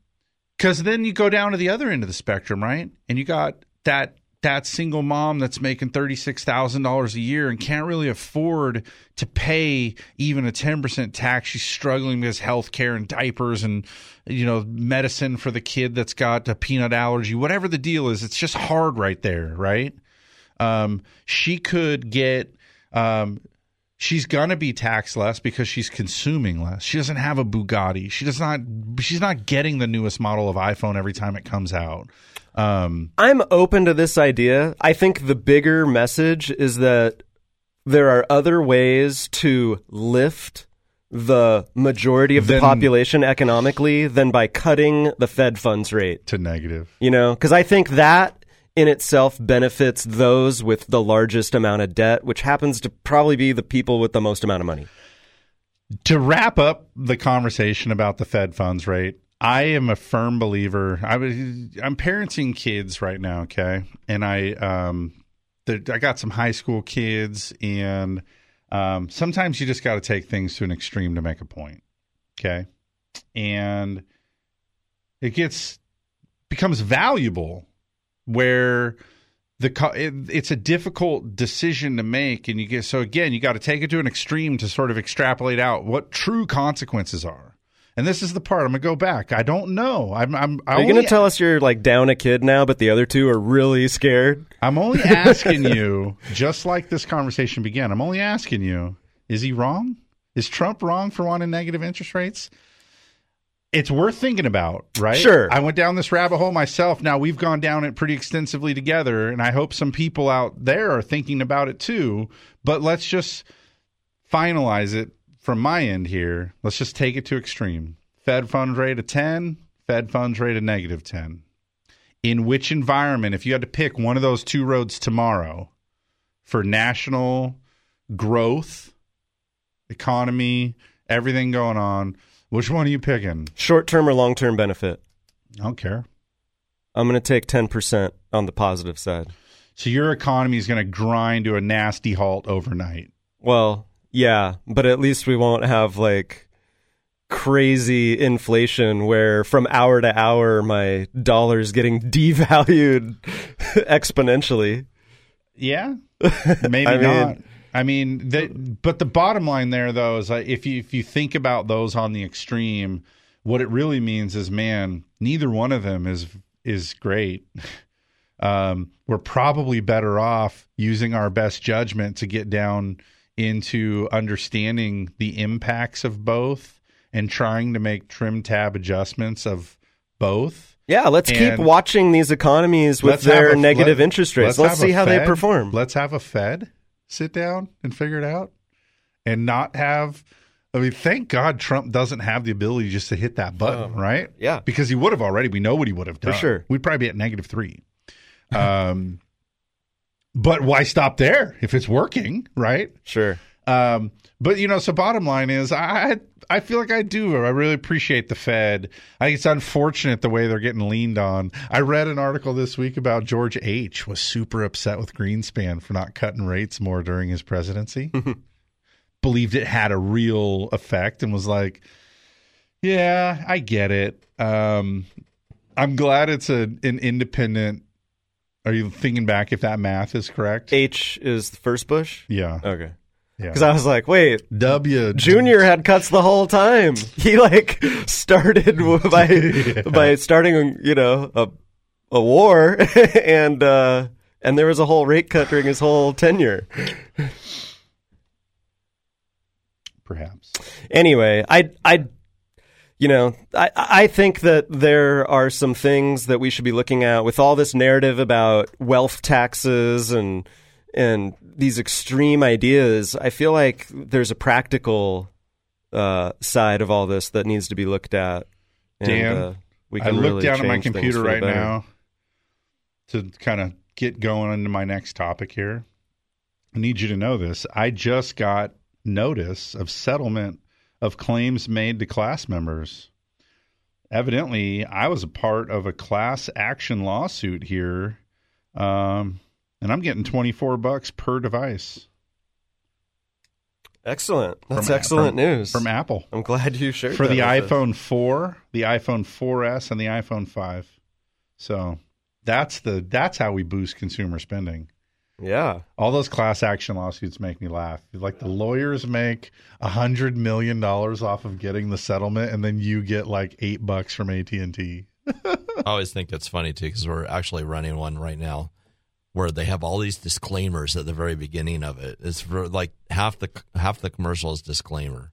because then you go down to the other end of the spectrum, right? And you got that that single mom that's making $36,000 a year and can't really afford to pay even a 10% tax. She's struggling with health care and diapers and, you know, medicine for the kid that's got a peanut allergy, whatever the deal is. It's just hard right there, right? Um, she could get, um, she's gonna be taxed less because she's consuming less. She doesn't have a Bugatti. She does not. She's not getting the newest model of iPhone every time it comes out. Um, I'm open to this idea. I think the bigger message is that there are other ways to lift the majority of the population economically than by cutting the Fed funds rate to negative. You know, because I think that in itself benefits those with the largest amount of debt, which happens to probably be the people with the most amount of money. to wrap up the conversation about the Fed funds rate, I am a firm believer. I was I'm parenting kids right now, okay, and I um I got some high school kids, and um, sometimes you just got to take things to an extreme to make a point, okay, and it gets becomes valuable where the it, it's a difficult decision to make and you get so again you got to take it to an extreme to sort of extrapolate out what true consequences are and this is the part i'm gonna go back i don't know i'm i'm I Are you to tell us you're like down a kid now, but the other two are really scared? i'm only asking you just like this conversation began i'm only asking you is he wrong is trump wrong for wanting negative interest rates it's worth thinking about, right? Sure. I went down this rabbit hole myself. Now we've gone down it pretty extensively together, and I hope some people out there are thinking about it too. But let's just finalize it from my end here. Let's just take it to extreme. Fed funds rate of 10, Fed funds rate of negative 10. In which environment, if you had to pick one of those two roads tomorrow for national growth, economy, everything going on, which one are you picking? Short term or long term benefit? I don't care. I'm going to take 10% on the positive side. So your economy is going to grind to a nasty halt overnight. Well, yeah, but at least we won't have like crazy inflation where from hour to hour my dollar's getting devalued exponentially. Yeah, maybe I mean- not. I mean, the, but the bottom line there, though, is like if you if you think about those on the extreme, what it really means is, man, neither one of them is is great. Um, we're probably better off using our best judgment to get down into understanding the impacts of both and trying to make trim tab adjustments of both. Yeah, let's keep watching these economies with their a- negative let- interest rates. Let's, have see how they perform. Let's have a Fed sit down and figure it out and not have. I mean, thank God Trump doesn't have the ability just to hit that button, right? yeah. Because he would have already. We know what he would have For done. sure. We'd probably be at negative three. Um, but why stop there if it's working, right? Sure. Um, but you know, so bottom line is, I I feel like I do. I really appreciate the Fed. I think it's unfortunate the way they're getting leaned on. I read an article this week about George H. was super upset with Greenspan for not cutting rates more during his presidency. Believed it had a real effect and was like, "Yeah, I get it. Um, I'm glad it's a an independent." Are you thinking back if that math is correct? H is the first Bush? Yeah. Okay. Yeah. Because I was like, wait, W Junior had cuts the whole time. He like started by by starting, you know, a a war, and uh, and there was a whole rate cut during his whole tenure. Perhaps. Anyway, I I you know, I I think that there are some things that we should be looking at with all this narrative about wealth taxes and and these extreme ideas. I feel like there's a practical uh, side of all this that needs to be looked at. And, Dan, uh, we I can look really down at my computer right better. now to kind of get going into my next topic here. I need you to know this. I just got notice of settlement of claims made to class members. Evidently, I was a part of a class action lawsuit here, um, and I'm getting 24 bucks per device. Excellent. That's From- excellent from- news from Apple. I'm glad you shared that. for the with us. iPhone 4, the iPhone 4S, and the iPhone 5. So That's the that's how we boost consumer spending. Yeah. All those class action lawsuits make me laugh. Like the lawyers make a hundred million dollars off of getting the settlement, and then you get like eight bucks from AT and T. I always think that's funny too because we're actually running one right now where they have all these disclaimers at the very beginning of it. It's for like half the half the commercial is disclaimer,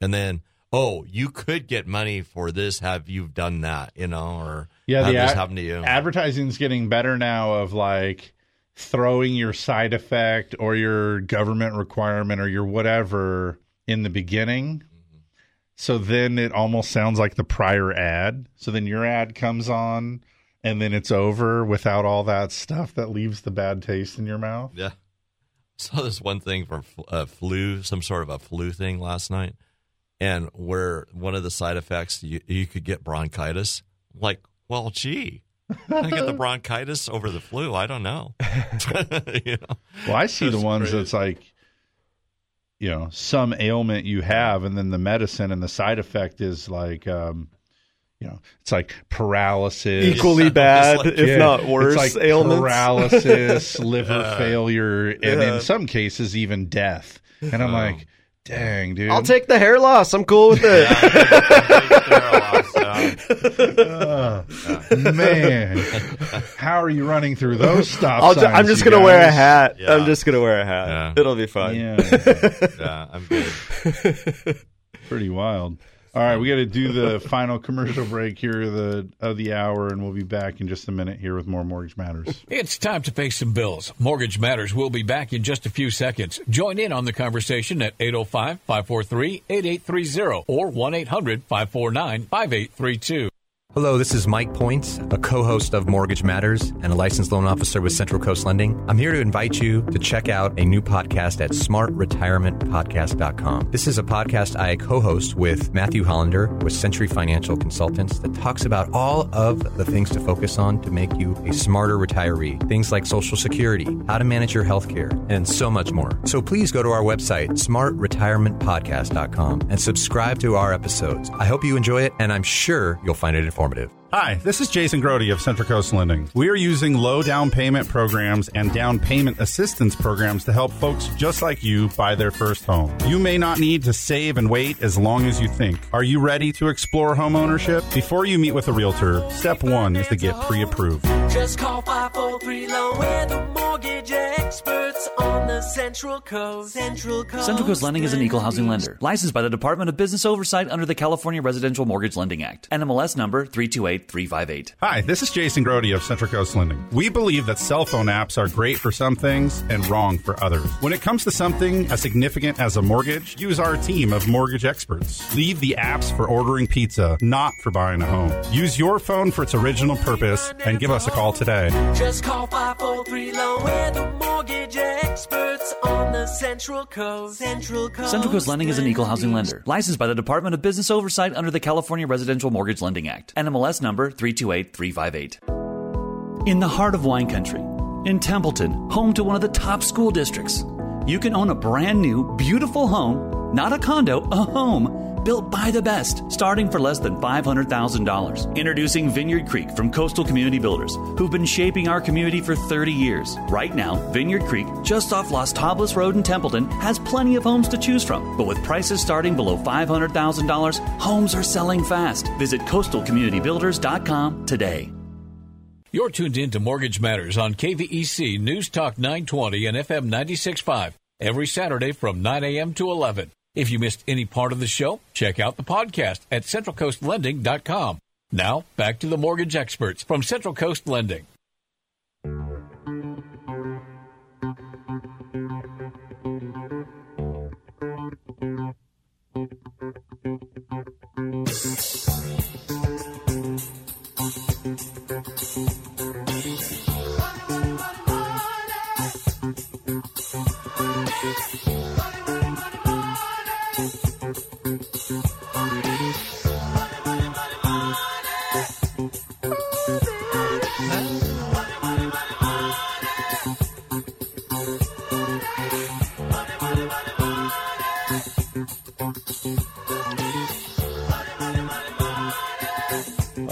and then oh, you could get money for this. Have you done that? You know, or Yeah, have the this ad- happen to you? advertising's getting better now of like throwing your side effect or your government requirement or your whatever in the beginning. So then it almost sounds like the prior ad. So then your ad comes on and then it's over without all that stuff that leaves the bad taste in your mouth. Yeah. Saw this one thing from uh, flu, some sort of a flu thing last night, and where one of the side effects you, you could get bronchitis. Like, well, gee, I get the bronchitis over the flu. I don't know. you know? Well, I see the ones crazy. that's like, you know, some ailment you have, and then the medicine and the side effect is like, um, you know, it's like paralysis, Equally bad, if not worse, It's like ailments. paralysis, liver Yeah. failure, and Yeah. in some cases even death. And I'm like, dang, dude, I'll take the hair loss. I'm cool with it. Uh, man, how are you running through those stop I'll ju- signs? I'm just gonna wear a guys? hat. I'm just gonna wear a hat. Yeah. It'll be fine. Yeah. yeah, I'm good. Pretty wild. All right, we got to do the final commercial break here of the of the hour, and we'll be back in just a minute here with more Mortgage Matters. It's time to pay some bills. Mortgage Matters will be back in just a few seconds. Join in on the conversation at 805 543 8830 or 1 800 549 5832. Hello, this is Mike Points, a co host of Mortgage Matters and a licensed loan officer with Central Coast Lending. I'm here to invite you to check out a new podcast at smartretirementpodcast.com. This is a podcast I co host with Matthew Hollander with Century Financial Consultants that talks about all of the things to focus on to make you a smarter retiree. Things like Social Security, how to manage your health care, and so much more. So please go to our website, smartretirementpodcast.com, and subscribe to our episodes. I hope you enjoy it, and I'm sure you'll find it informative. Hi, this is Jason Grody of Central Coast Lending. We are using low down payment programs and down payment assistance programs to help folks just like you buy their first home. You may not need to save and wait as long as you think. Are you ready to explore home ownership? Before you meet with a realtor, step one is to get pre approved. Just call 543 Loan. Central Coast. Central Coast. Central Coast Lending is an equal housing lender, licensed by the Department of Business Oversight under the California Residential Mortgage Lending Act. NMLS number 328358. Hi, this is Jason Grody of Central Coast Lending. We believe that cell phone apps are great for some things and wrong for others. When it comes to something as significant as a mortgage, use our team of mortgage experts. Leave the apps for ordering pizza, not for buying a home. Use your phone for its original purpose and give us a call today. Just call 543 Loan. We're the mortgage experts on the Central Coast. Central Coast. Central Coast Lending is an equal housing lender, licensed by the Department of Business Oversight under the California Residential Mortgage Lending Act. NMLS number 328358. In the heart of wine country, in Templeton, home to one of the top school districts, you can own a brand new, beautiful home, not a condo, a home. Built by the best, starting for less than $500,000. Introducing Vineyard Creek from Coastal Community Builders, who've been shaping our community for 30 years. Right now, Vineyard Creek, just off Las Tablas Road in Templeton, has plenty of homes to choose from. But with prices starting below $500,000, homes are selling fast. Visit coastalcommunitybuilders.com today. You're tuned in to Mortgage Matters on KVEC News Talk 920 and FM 965 every Saturday from 9 a.m. to 11. If you missed any part of the show, check out the podcast at centralcoastlending.com. Now, back to the mortgage experts from Central Coast Lending.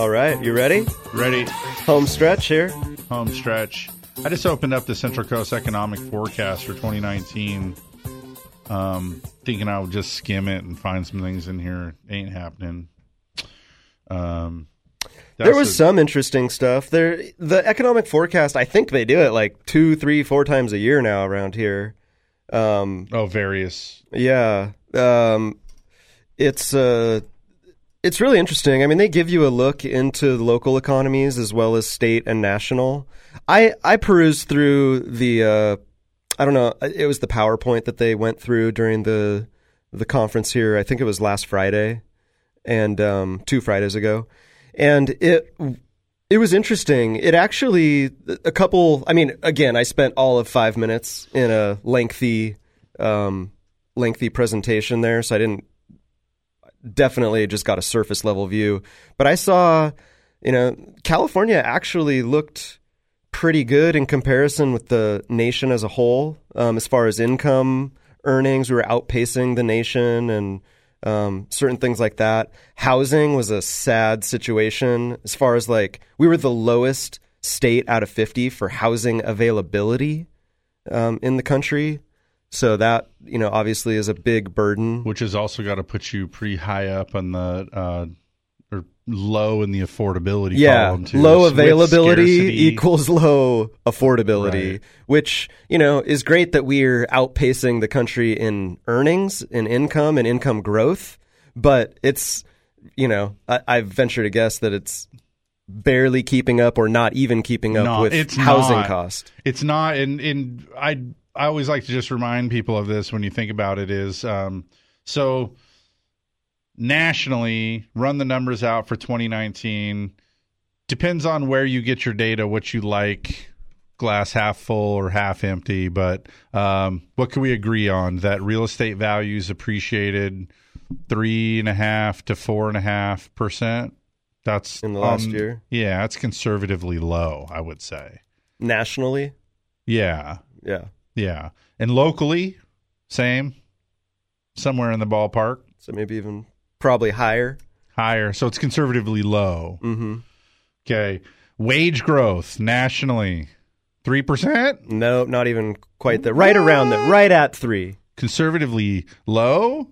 All right, you ready? Ready. Home stretch here. home stretch. I just opened up the Central Coast Economic Forecast for 2019, um, thinking I would just skim it and find some things in here. Ain't happening. Um, there was a, some interesting stuff. There, the economic forecast. I think they do it like two, three, four times a year now around here. Um, oh, various. Yeah. Um, it's uh, it's really interesting. I mean, they give you a look into local economies as well as state and national. I I perused through the uh, I don't know. It was the PowerPoint that they went through during the the conference here. I think it was last Friday and um, two Fridays ago, and it it was interesting. It actually a couple. I mean, again, I spent all of five minutes in a lengthy um, lengthy presentation there, so I didn't definitely just got a surface level view. But I saw, you know, California actually looked pretty good in comparison with the nation as a whole um, as far as income earnings. We were outpacing the nation and um, certain things like that. Housing was a sad situation as far as like we were the lowest state out of 50 for housing availability um, in the country. So that you know obviously is a big burden, which has also got to put you pretty high up on the uh, or low in the affordability. Yeah, low availability equals low affordability, right. which you know is great that we're outpacing the country in earnings, in income, and income growth. But it's you know I, I venture to guess that it's barely keeping up or not even keeping up with it's housing not. cost. It's not, and and I I always like to just remind people of this when you think about it is um, so nationally run the numbers out for 2019 depends on where you get your data what you like glass half full or half empty but um, what can we agree on? That real estate values appreciated three and a half to four and a half percent. That's in the last um, year? Yeah that's conservatively low i would say. Nationally? Yeah. Yeah yeah. And locally, same, somewhere in the ballpark. So maybe even probably higher. Higher. So it's conservatively low. Mm-hmm. Okay. Wage growth nationally, 3%? No, not even quite there. Right around there. Right at 3. Conservatively low?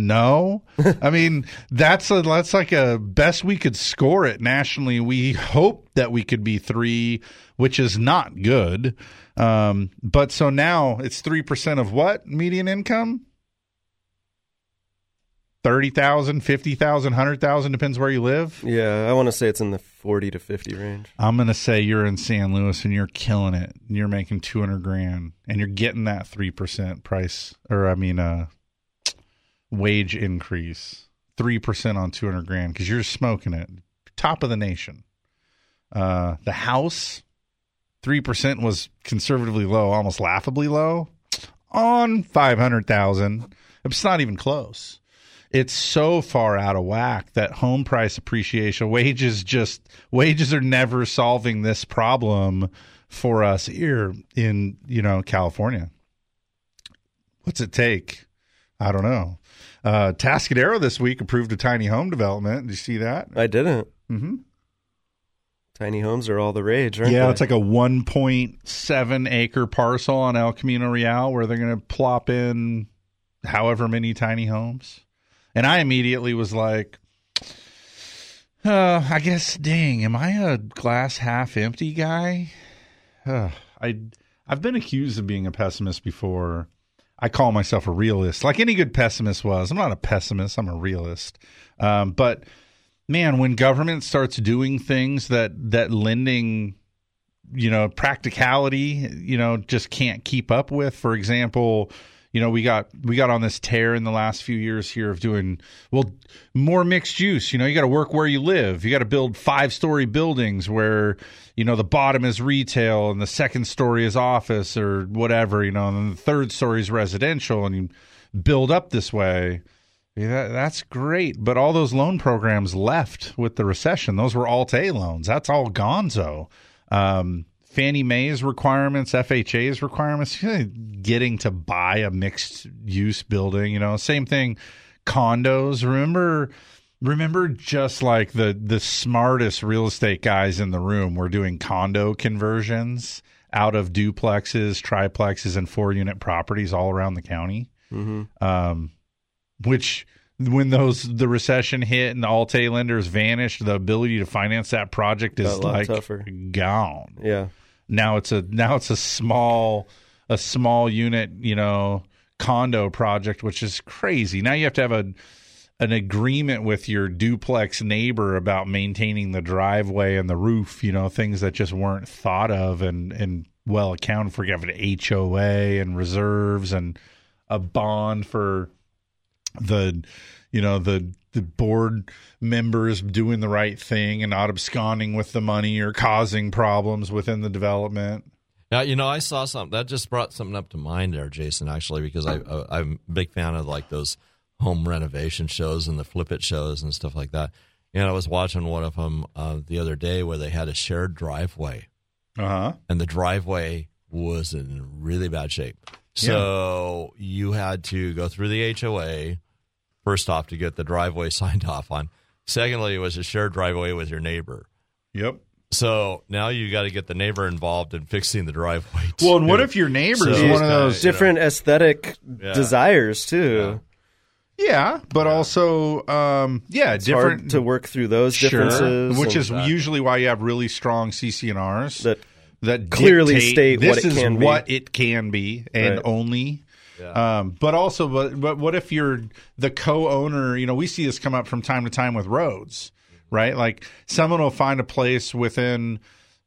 No, I mean that's a, that's like a best we could score it nationally. We hope that we could be three, which is not good. Um, but so now it's 3% of what median income? 30,000, 50,000, 100,000 depends where you live. Yeah, I want to say it's in the 40 to 50 range. I'm going to say you're in San Luis and you're killing it. And you're making 200 grand and you're getting that 3% price or I mean uh wage increase. 3% on 200 grand cuz you're smoking it. Top of the nation. Uh the house 3% was conservatively low, almost laughably low on 500,000. It's not even close. It's so far out of whack that home price appreciation, wages just, wages are never solving this problem for us here in, you know, California. What's it take? I don't know. Uh, Atascadero this week approved a tiny home development. Did you see that? I didn't. Mm-hmm. Tiny homes are all the rage, aren't yeah, they? it's like a 1.7 acre parcel on El Camino Real where they're going to plop in however many tiny homes. And I immediately was like, uh, I guess, dang, am I a glass half empty guy? Uh, I, I've been accused of being a pessimist before. I call myself a realist, like any good pessimist was. I'm not a pessimist, I'm a realist. Um, but man, when government starts doing things that that lending, you know, practicality, you know, just can't keep up with. For example, you know, we got we got on this tear in the last few years here of doing well more mixed use. You know, you got to work where you live. You got to build five story buildings where you know the bottom is retail and the second story is office or whatever. You know, and the third story is residential, and you build up this way. Yeah, that's great. But all those loan programs left with the recession. Those were Alt-A loans. That's all gonzo. Um, Fannie Mae's requirements, FHA's requirements, getting to buy a mixed use building, you know, same thing. Condos. Remember Remember, just like the the smartest real estate guys in the room were doing condo conversions out of duplexes, triplexes, and four unit properties all around the county. Mm-hmm. Um, which when those the recession hit and the Alt-A lenders vanished, the ability to finance that project is like tougher. gone. Yeah. Now it's a now it's a small a small unit, you know, condo project, which is crazy. Now you have to have a an agreement with your duplex neighbor about maintaining the driveway and the roof, you know, things that just weren't thought of and and well accounted for. You have an HOA and reserves and a bond for the you know the the board members doing the right thing and not absconding with the money or causing problems within the development. Now you know I saw something that just brought something up to mind there, Jason. Actually, because I, I I'm a big fan of like those home renovation shows and the flip it shows and stuff like that. And I was watching one of them uh, the other day where they had a shared driveway, Uh huh. and the driveway was in really bad shape. So you had to go through the HOA first off to get the driveway signed off on. Secondly, it was a shared driveway with your neighbor. Yep. So now you got to get the neighbor involved in fixing the driveway. Well, and what if your neighbor's So one it's of kinda, those you know, Different aesthetic Yeah. desires too. Yeah, but also, um, yeah, It's different hard to work through those Sure, differences, which and- is usually why you have really strong CC&Rs that that clearly state this what it is can be. what it can be and Right. only. Um, but also, but, but what if you're the co-owner? You know, we see this come up from time to time with roads, right? Like someone will find a place within,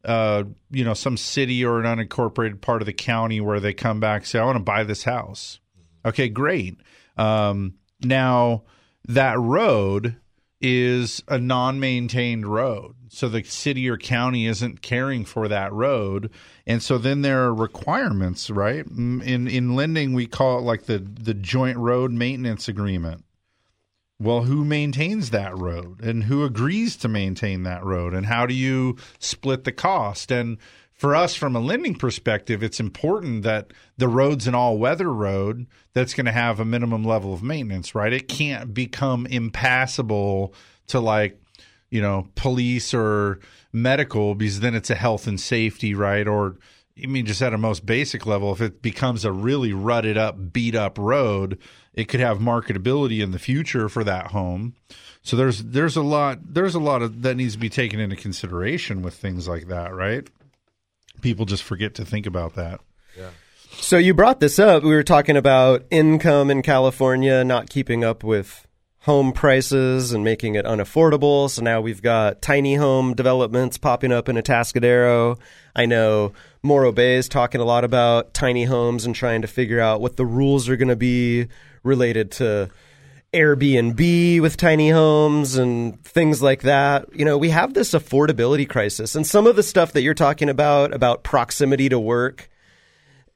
uh, you know, some city or an unincorporated part of the county where they come back say, "I want to buy this house." Okay, great. Um, now that road is a non-maintained road. So the city or county isn't caring for that road. And so then there are requirements, right? Mm, In in lending we call it like the the joint road maintenance agreement. Well, who maintains that road and who agrees to maintain that road and how do you split the cost? And for us from a lending perspective, it's important that the road's an all weather road that's going to have a minimum level of maintenance, right? It can't become impassable to like, you know, police or medical because then it's a health and safety, right? Or I mean, just at a most basic level, if it becomes a really rutted up, beat up road, it could have marketability in the future for that home. So there's there's a lot there's a lot of that needs to be taken into consideration with things like that, right? People just forget to think about that. Yeah. So you brought this up. We were talking about income in California not keeping up with home prices and making it unaffordable. So now we've got tiny home developments popping up in Atascadero. I know Morro Bay is talking a lot about tiny homes and trying to figure out what the rules are going to be related to Airbnb with tiny homes and things like that. You know, we have this affordability crisis. And some of the stuff that you're talking about, about proximity to work,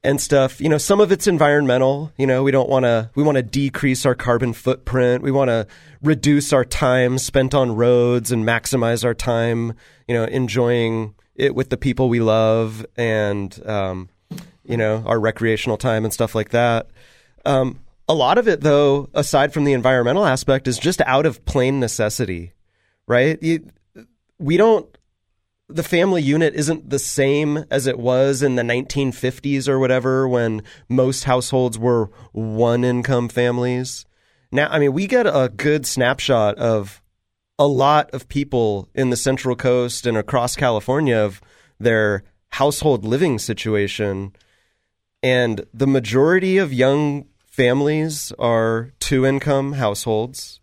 and stuff. You know, some of it's environmental. You know, we don't want to. We want to decrease our carbon footprint. We want to reduce our time spent on roads and maximize our time. You know, enjoying it with the people we love and um, you know our recreational time and stuff like that. Um, a lot of it, though, aside from the environmental aspect, is just out of plain necessity, right? You, we don't the family unit isn't the same as it was in the 1950s or whatever when most households were one income families. Now, I mean, we get a good snapshot of a lot of people in the Central Coast and across California of their household living situation. And the majority of young families are two income households.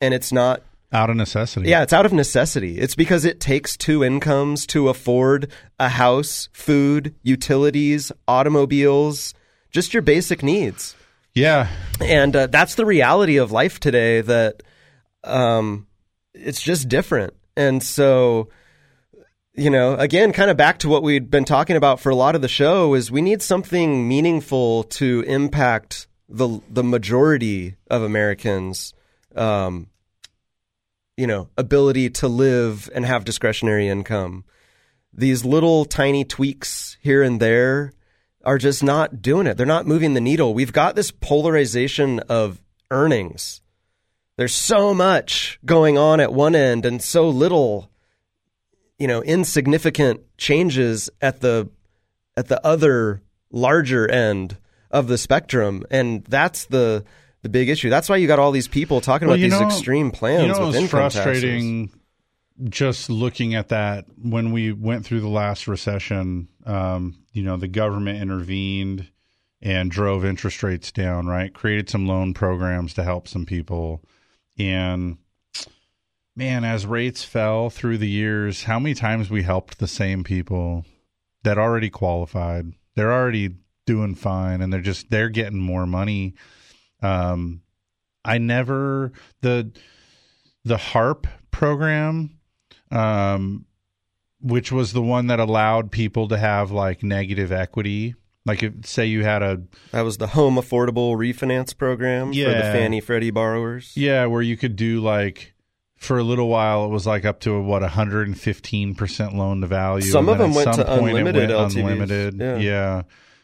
And it's not Out of necessity. yeah, it's out of necessity. It's because it takes two incomes to afford a house, food, utilities, automobiles, just your basic needs. Yeah. And uh, that's the reality of life today that um, it's just different. And so, you know, again, kind of back to what we'd been talking about for a lot of the show is we need something meaningful to impact the the majority of Americans. Um, you know, ability to live and have discretionary income. These little tiny tweaks here and there are just not doing it. They're not moving the needle. We've got this polarization of earnings. there's so much going on at one end and so little, you know, insignificant changes at the at the other larger end of the spectrum, and that's the the big issue. That's why you got all these people talking Well, about these know- extreme plans You know, with it was income frustrating just looking at that when we went through the last recession. Um, you know, the government intervened and drove interest rates down. Right, created some loan programs to help some people, and man, as rates fell through the years, how many times we helped the same people that already qualified? They're already doing fine, and they're just they're getting more money. Um, I never the the HARP program, um, which was the one that allowed people to have like negative equity. Like, if, say you had a That was the Home Affordable Refinance Program for the Fannie Freddie borrowers. yeah, where you could do like for a little while it was like up to what 115 percent loan to value. Some of them at went some to point it unlimited went Unlimited, Yeah.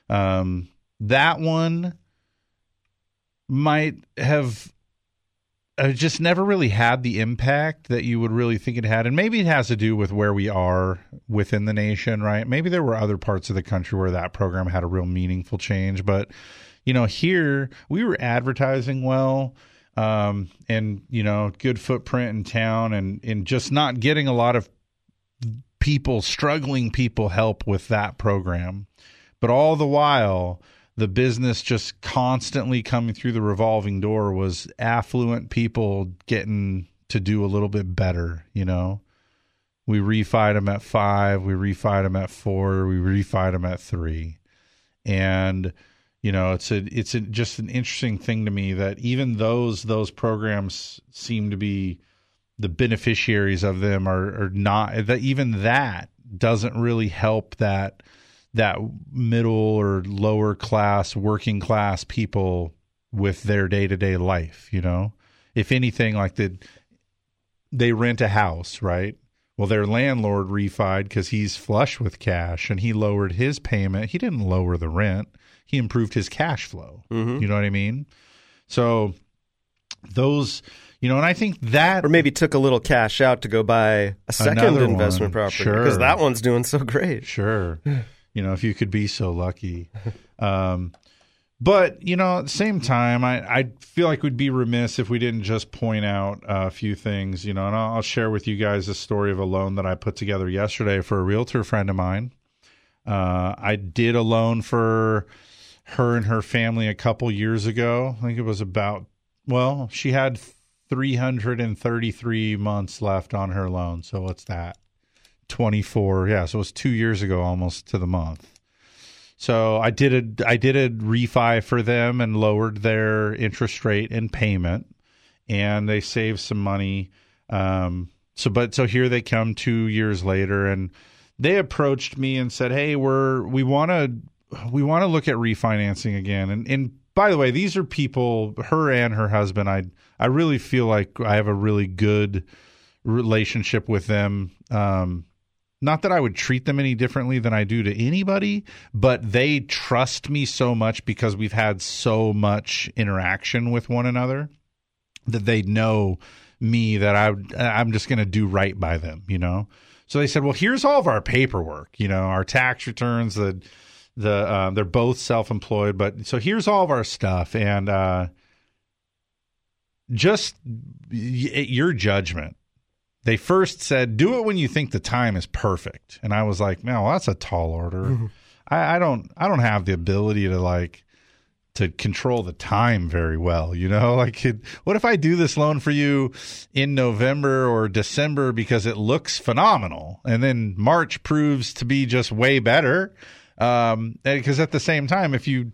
yeah. Um, that one might have uh, just never really had the impact that you would really think it had. And maybe it has to do with where we are within the nation, right? Maybe there were other parts of the country where that program had a real meaningful change. But, you know, here we were advertising well um, and, you know, good footprint in town and, and just not getting a lot of people, struggling people, help with that program. But all the while, the business just constantly coming through the revolving door was affluent people getting to do a little bit better, you know. We refied them at five, we refied them at four, we refied them at three. And you know, it's a it's a, just an interesting thing to me that even those those programs seem to be the beneficiaries of them are, are not that even that doesn't really help that that middle or lower class working class people with their day-to-day life you know if anything like the they rent a house right well their landlord refied because he's flush with cash and he lowered his payment he didn't lower the rent he improved his cash flow Mhm. you know what i mean so those you know and i think that Or maybe took a little cash out to go buy a second investment property Sure. because that one's doing so great. Sure. you know, if you could be so lucky. Um, but, you know, at the same time, I, I feel like we'd be remiss if we didn't just point out a few things, you know, and I'll, I'll share with you guys a story of a loan that I put together yesterday for a realtor friend of mine. Uh, I did a loan for her and her family a couple years ago. I think it was about, well, she had 333 months left on her loan. So what's that? 24 yeah so it was two years ago almost to the month. So i did a i did a refi for them and lowered their interest rate and payment and they saved some money um so but so here they come two years later and they approached me and said hey we're we want to we want to look at refinancing again. And and by the way these are people her and her husband i i really feel like i have a really good relationship with them um not that I would treat them any differently than I do to anybody, but they trust me so much because we've had so much interaction with one another that they know me that I I'm just going to do right by them, you know. So they said, "Well, here's all of our paperwork, you know, our tax returns, the the uh, they're both self-employed, but so here's all of our stuff and uh just y- your judgment they first said, "Do it when you think the time is perfect," and I was like, "No, that's a tall order. I, I don't, I don't have the ability to like to control the time very well. You know, like, it, what if I do this loan for you in November or December because it looks phenomenal, and then March proves to be just way better? Um, because at the same time, if you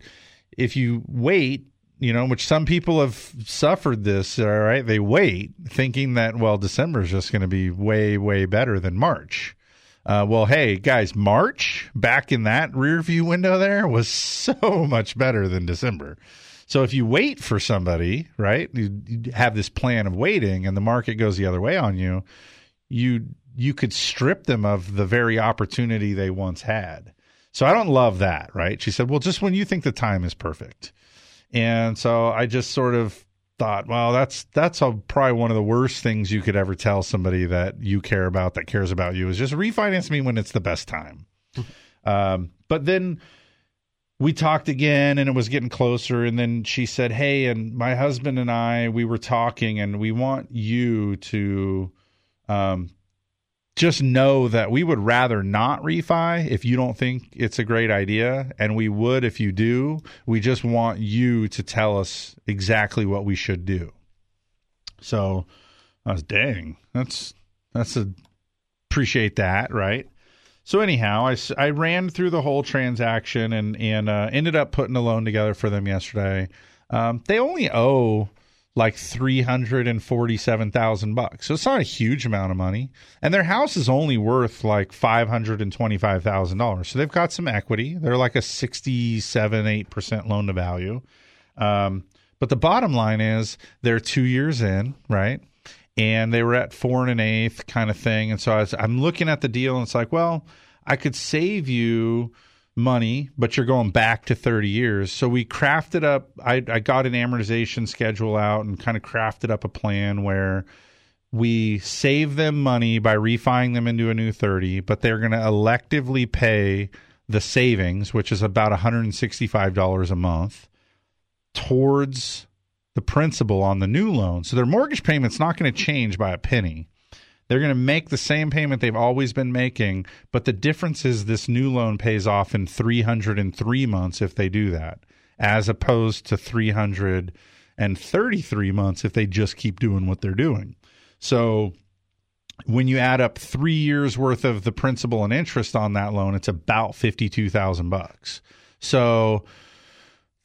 if you wait you know, which some people have suffered this, all right, they wait thinking that, well, December is just going to be way, way better than March. Uh, well, hey, guys, March back in that rear view window there was so much better than December. So if you wait for somebody, right, you, you have this plan of waiting and the market goes the other way on you, you you could strip them of the very opportunity they once had. So I don't love that, right? She said, "Well, just when you think the time is perfect." And so I just sort of thought, well, that's that's a, probably one of the worst things you could ever tell somebody that you care about that cares about you is just refinance me when it's the best time. um, but then we talked again and it was getting closer and then she said hey and my husband and i we were talking and we want you to um, just know that we would rather not refi if you don't think it's a great idea and we would if you do. We just want you to tell us exactly what we should do. So i was dang that's that's a appreciate that right? So anyhow, I, I ran through the whole transaction and and uh, ended up putting a loan together for them yesterday. Um, they only owe like three hundred and forty seven thousand bucks, so it's not a huge amount of money. And their house is only worth like five hundred and twenty five thousand dollars. So they've got some equity. They're like a sixty seven eight percent loan to value. Um, but the bottom line is they're two years in, right? and they were at four and an eighth kind of thing. And so I was, I'm looking at the deal and it's like, well, I could save you money, but you're going back to 30 years. So we crafted up, I, I got an amortization schedule out and kind of crafted up a plan where we save them money by refining them into a new 30, but they're going to electively pay the savings, which is about $165 a month, towards the principal on the new loan. So their mortgage payment's not going to change by a penny. They're going to make the same payment they've always been making, but the difference is this new loan pays off in 303 months if they do that, as opposed to 333 months if they just keep doing what they're doing. So when you add up 3 years worth of the principal and interest on that loan, it's about 52,000 bucks. So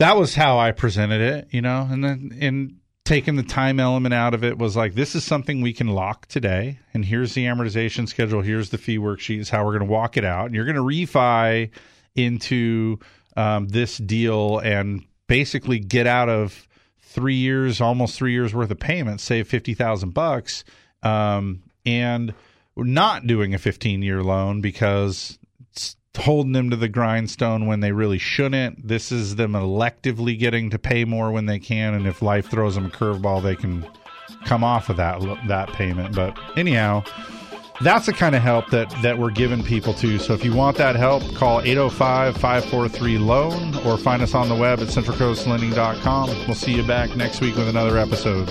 that was how I presented it, you know, and then in taking the time element out of it was like this is something we can lock today, and here's the amortization schedule, here's the fee worksheets, how we're going to walk it out, and you're going to refi into um, this deal and basically get out of three years, almost three years worth of payments, save fifty thousand bucks, um, and not doing a 15 year loan because holding them to the grindstone when they really shouldn't. This is them electively getting to pay more when they can, and if life throws them a curveball, they can come off of that that payment. But anyhow, that's the kind of help that that we're giving people to. So if you want that help, call 805-543 loan or find us on the web at centralcoastlending.com. We'll see you back next week with another episode.